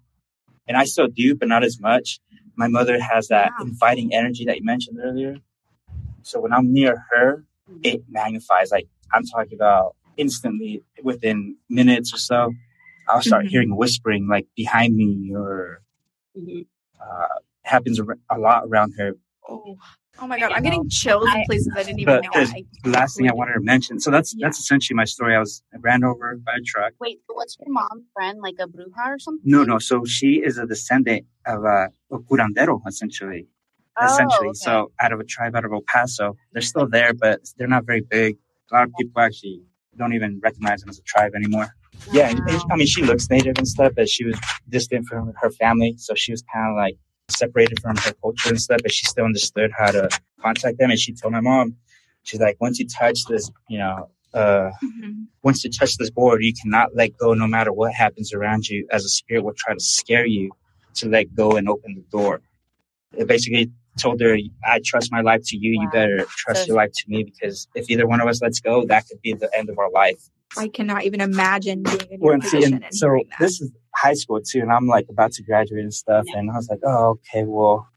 And I still do, but not as much. My mother has that wow. inviting energy that you mentioned earlier. So when I'm near her, it magnifies. Like I'm talking about instantly within minutes or so, I'll start mm-hmm. hearing whispering like behind me or mm-hmm. uh, happens a lot around her. Oh, Oh my god, I'm getting chills in places I didn't even know. The last thing I wanted to mention. So that's yeah. that's essentially my story. I was ran over by a truck. Wait, what's your mom's friend? Like a bruja or something? No, no. So she is a descendant of a, a curandero, essentially. Oh, essentially, okay. so out of a tribe out of El Paso, they're still there, but they're not very big. A lot of people actually don't even recognize them as a tribe anymore. Wow. Yeah, and, and, I mean, she looks native and stuff, but she was distant from her family, so she was kind of like separated from her culture and stuff, but she still understood how to contact them. And she told my mom, she's like, once you touch this, you know, uh, mm-hmm. once you touch this board, you cannot let go no matter what happens around you, as a spirit will try to scare you to let go and open the door. It basically told her, I trust my life to you. Wow. You better trust so, your life to me because if either one of us lets go, that could be the end of our life. I cannot even imagine being in your position. And so this is high school too, and I'm like about to graduate and stuff, yeah. and I was like, oh, okay, well,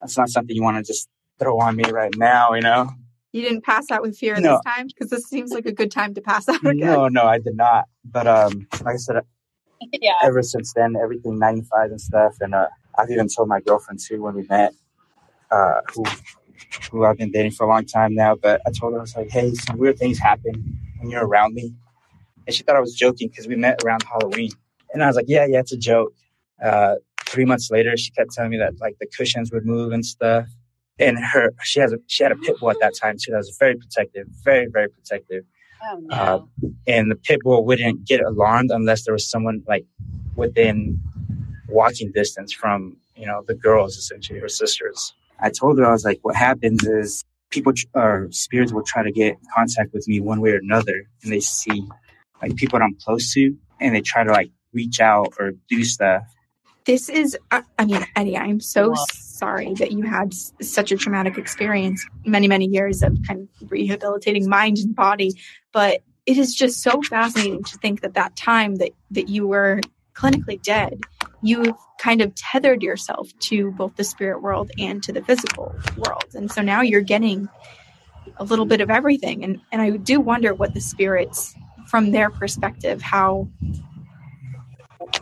that's not something you want to just throw on me right now, you know. You didn't pass out with fear no. this time because this seems like a good time to pass out again. No, no, I did not. But um, like I said, yeah. ever since then, everything magnified and stuff, and uh, I've even told my girlfriend too when we met, uh, who who I've been dating for a long time now. But I told her I was like, hey, some weird things happen when you're around me, and she thought I was joking because we met around Halloween. And I was like, yeah, yeah, it's a joke. Uh, three months later, she kept telling me that like the cushions would move and stuff. And her, she has a, she had a pit bull at that time too. That was very protective, very, very protective. Oh, no. uh, and the pit bull wouldn't get alarmed unless there was someone like within walking distance from, you know, the girls, essentially her sisters. I told her, I was like, what happens is people or spirits will try to get in contact with me one way or another. And they see like people that I'm close to and they try to like reach out or do stuff. This is, uh, I mean, Eddie, I'm so sorry that you had such a traumatic experience, many, many years of kind of rehabilitating mind and body. But it is just so fascinating to think that that time that, that you were clinically dead, you kind of tethered yourself to both the spirit world and to the physical world. And so now you're getting a little bit of everything. And, and I do wonder what the spirits, from their perspective, how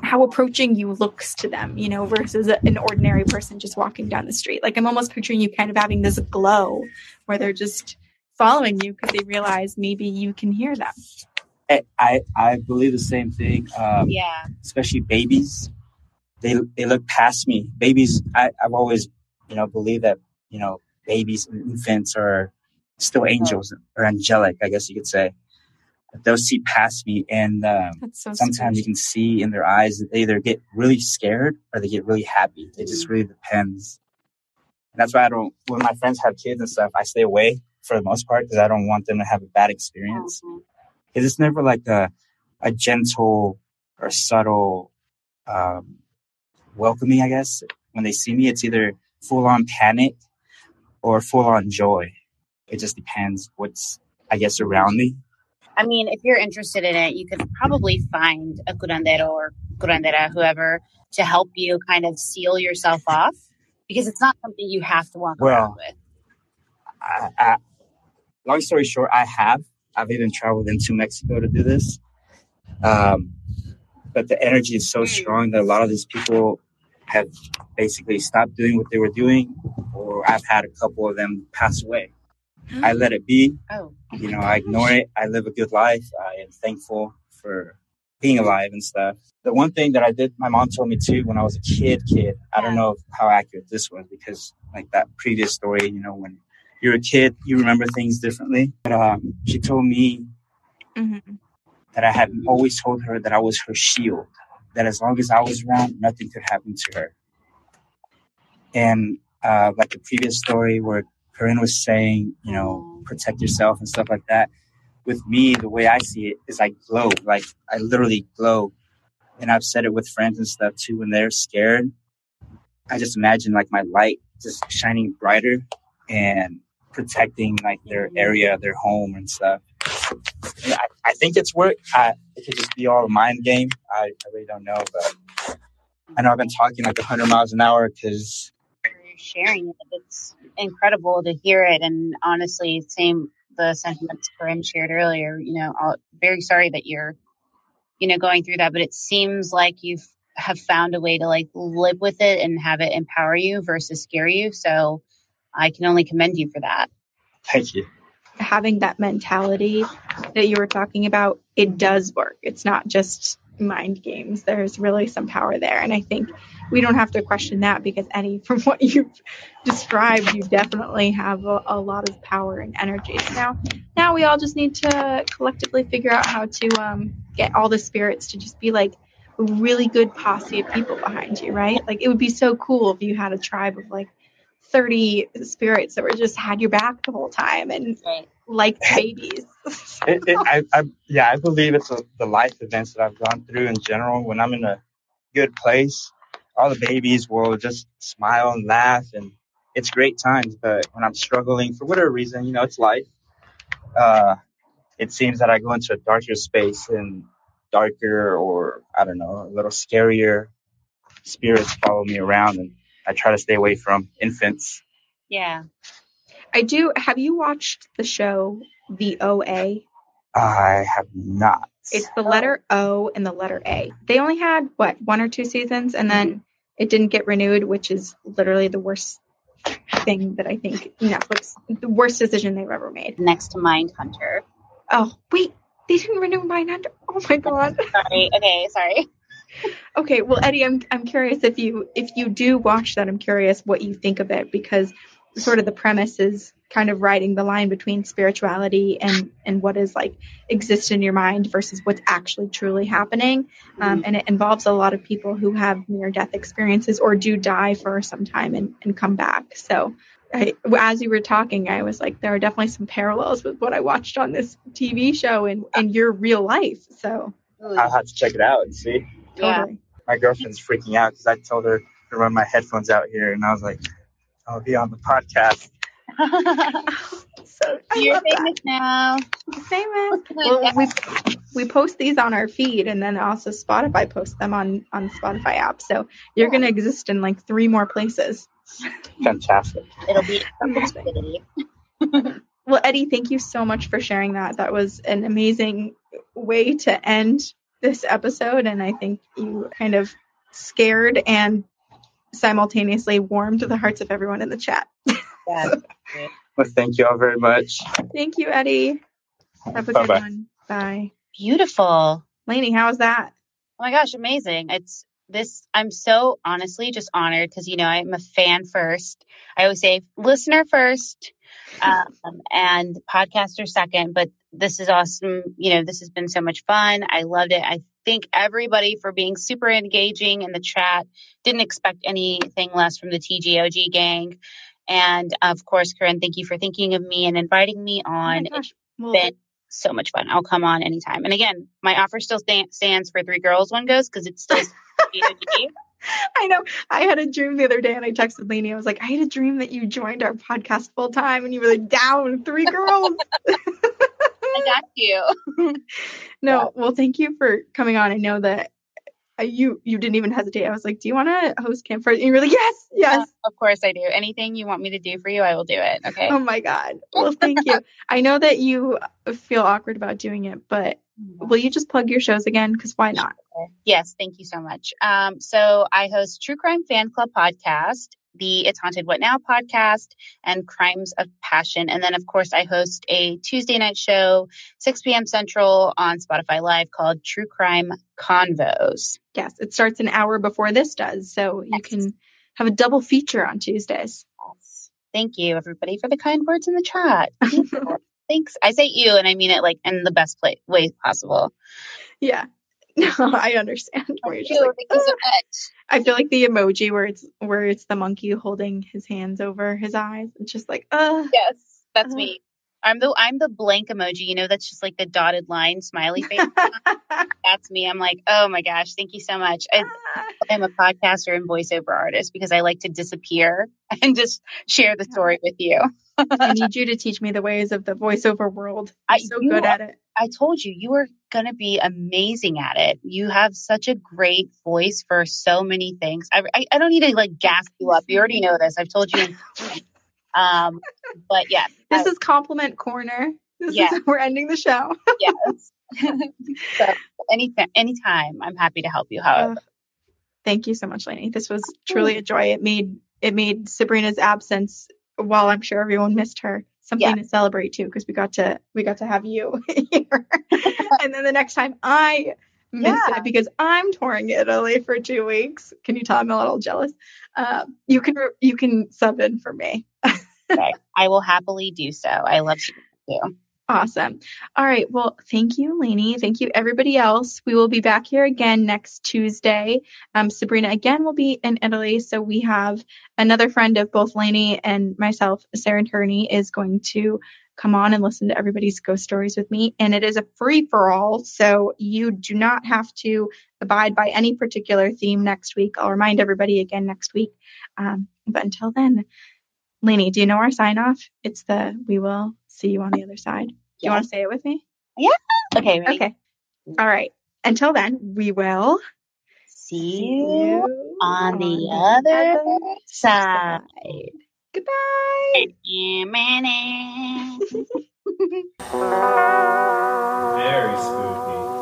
how approaching you looks to them, you know, versus an ordinary person just walking down the street. Like I'm almost picturing you kind of having this glow where they're just following you because they realize maybe you can hear them. I, I believe the same thing. Um, yeah. Especially babies, they they look past me. Babies, I, I've always you know believed that you know babies and infants are still angels or angelic, I guess you could say they'll see past me and um, so sometimes sweet. you can see in their eyes that they either get really scared or they get really happy it just really depends and that's why i don't when my friends have kids and stuff i stay away for the most part because i don't want them to have a bad experience mm-hmm. it's never like a, a gentle or subtle um, welcoming i guess when they see me it's either full on panic or full on joy it just depends what's i guess around me I mean, if you're interested in it, you could probably find a curandero or curandera, whoever, to help you kind of seal yourself off because it's not something you have to walk well, around with. I, I, long story short, I have. I've even traveled into Mexico to do this. Um, but the energy is so strong that a lot of these people have basically stopped doing what they were doing, or I've had a couple of them pass away. I let it be. Oh. You know, I ignore it. I live a good life. I am thankful for being alive and stuff. The one thing that I did, my mom told me too when I was a kid, kid, I don't know how accurate this was because like that previous story, you know, when you're a kid, you remember things differently. But um, she told me Mm-hmm. that I had always told her that I was her shield, that as long as I was around, nothing could happen to her. And uh, like the previous story where Corinne was saying, you know, protect yourself and stuff like that. With me, the way I see it is I glow, like I literally glow. And I've said it with friends and stuff too. When they're scared, I just imagine like my light just shining brighter and protecting like their area, their home and stuff. I, I think it's work. I, it could just be all a mind game. I, I really don't know, but I know I've been talking like 100 miles an hour because sharing it. It's incredible to hear it. And honestly, same the sentiments Corinne shared earlier. You know, i very sorry that you're, you know, going through that. But it seems like you've have found a way to like live with it and have it empower you versus scare you. So I can only commend you for that. thank you. Having that mentality that you were talking about, it does work. It's not just mind games. There's really some power there. And I think we don't have to question that because Eddie, from what you've described, you definitely have a, a lot of power and energy. Now, now we all just need to collectively figure out how to um, get all the spirits to just be like a really good posse of people behind you, right? Like it would be so cool if you had a tribe of like 30 spirits that were just had your back the whole time and like babies. It, it, I, I, yeah, I believe it's a, the life events that I've gone through in general. When I'm in a good place, all the babies will just smile and laugh, and it's great times. But when I'm struggling for whatever reason, you know, it's life. Uh, it seems that I go into a darker space and darker, or I don't know, a little scarier spirits follow me around, and I try to stay away from infants. Yeah. I do. Have you watched the show The OA? I have not. It's the letter O and the letter A. They only had what one or two seasons, and then mm-hmm. it didn't get renewed, which is literally the worst thing that I think Netflix, the worst decision they've ever made. Next to Mindhunter. Oh wait, they didn't renew Mindhunter. Oh my god. Sorry. Okay. Sorry. Okay, well, Eddie, I'm I'm curious if you if you do watch that, I'm curious what you think of it because sort of the premise is kind of riding the line between spirituality and and what is like exists in your mind versus what's actually truly happening, um, and it involves a lot of people who have near death experiences or do die for some time and and come back. So. I, as you were talking, I was like, there are definitely some parallels with what I watched on this TV show and, and your real life. So, I'll have to check it out and see. Totally. My girlfriend's freaking out because I told her to run my headphones out here, and I was like, "I'll be on the podcast." So You're love that. famous now. famous. Well, we we post these on our feed, and then also Spotify posts them on on the Spotify app. So you're gonna exist in like three more places. Fantastic. It'll be Amazing. Well, Eddie, thank you so much for sharing that. That was an amazing way to end this episode, and I think you kind of scared and simultaneously warmed the hearts of everyone in the chat. Yeah. Well, thank you all very much. Thank you, Eddie. Have a good Bye-bye. one. Bye. Beautiful. Laney, how was that? Oh my gosh, amazing. It's this, I'm so honestly just honored because, you know, I'm a fan first. I always say listener first um, and podcaster second, but this is awesome. You know, this has been so much fun. I loved it. I thank everybody for being super engaging in the chat. Didn't expect anything less from the TGOG gang. And of course, Corinne, thank you for thinking of me and inviting me Oh on. gosh. Well, been so much fun. I'll come on anytime. And again, my offer still sta- stands for three girls, one ghost because it's still. I know. I had a dream the other day and I texted Laney. I was like, I had a dream that you joined our podcast full time and you were like, down, three girls. I got you. no, well, thank you for coming on. I know that uh, you you didn't even hesitate. I was like, "Do you want to host campfire?" And you were like, "Yes, yes." Uh, of course I do. Anything you want me to do for you, I will do it. Okay. Oh my god. Well, thank you. I know that you feel awkward about doing it, but will you just plug your shows again? Because why not? Yes, thank you so much. Um, so I host True Crime Fan Club podcast, the It's Haunted What Now podcast, and Crimes of Passion. And then, of course, I host a Tuesday night show, 6 p.m. Central on Spotify Live called True Crime Convos. Yes, it starts an hour before this does, so you can have a double feature on Tuesdays. Thank you, everybody, for the kind words in the chat. Thanks. I say you, and I mean it like in the best play- way possible. Yeah. No, I understand. Just you. like, Thank you so "Ah." I feel like the emoji where it's where it's the monkey holding his hands over his eyes. It's just like, uh Yes, that's me. I'm the I'm the blank emoji. You know, that's just like the dotted line smiley face. that's me. I'm like, oh my gosh, thank you so much. I, I'm a podcaster and voiceover artist because I like to disappear and just share the story with you. I need you to teach me the ways of the voiceover world. I'm so you good at it. I told you, you are going to be amazing at it. You have such a great voice for so many things. I, I, I don't need to like gas you up. You already know this. I've told you. Um, but yeah, This is compliment corner. This Yeah. is we're ending the show. yes. so anytime, anytime, I'm happy to help you. However, Ugh. Thank you so much, Laney. This was truly a joy. It made it made Sabrina's absence, while I'm sure everyone missed her, something Yeah. to celebrate too, because we got to we got to have you here. and then the next time I miss Yeah. it because I'm touring Italy for two weeks. Can you tell I'm a little jealous? Uh, you can you can sub in for me. Okay, I will happily do so. I love you. Awesome. All right. Well, thank you, Laney. Thank you, everybody else. We will be back here again next Tuesday. Um, Sabrina again will be in Italy. So we have another friend of both Laney and myself, Sarah Turney, is going to come on and listen to everybody's ghost stories with me. And it is a free for all. So you do not have to abide by any particular theme next week. I'll remind everybody again next week. Um, but until then, Laney, do you know our sign off? It's the we will see you on the other side. Do you want to say it with me? Yeah. Okay, ready? Okay. All right. Until then, we will See you on the other side. Goodbye. Very spooky.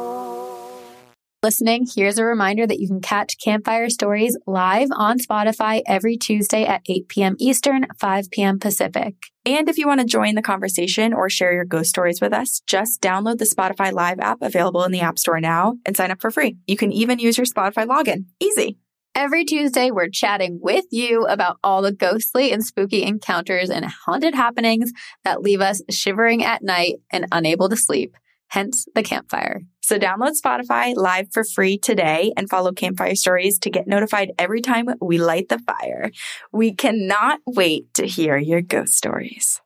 Listening, here's a reminder that you can catch Campfire Stories live on Spotify every Tuesday at 8 p.m. Eastern, 5 p.m. Pacific. And if you want to join the conversation or share your ghost stories with us, just download the Spotify Live app available in the App Store now and sign up for free. You can even use your Spotify login. Easy. Every Tuesday, we're chatting with you about all the ghostly and spooky encounters and haunted happenings that leave us shivering at night and unable to sleep, hence the campfire. So download Spotify Live for free today and follow Campfire Stories to get notified every time we light the fire. We cannot wait to hear your ghost stories.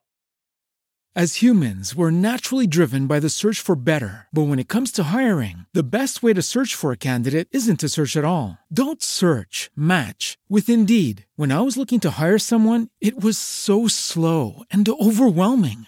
As humans, we're naturally driven by the search for better. But when it comes to hiring, the best way to search for a candidate isn't to search at all. Don't search, match with Indeed. When I was looking to hire someone, it was so slow and overwhelming.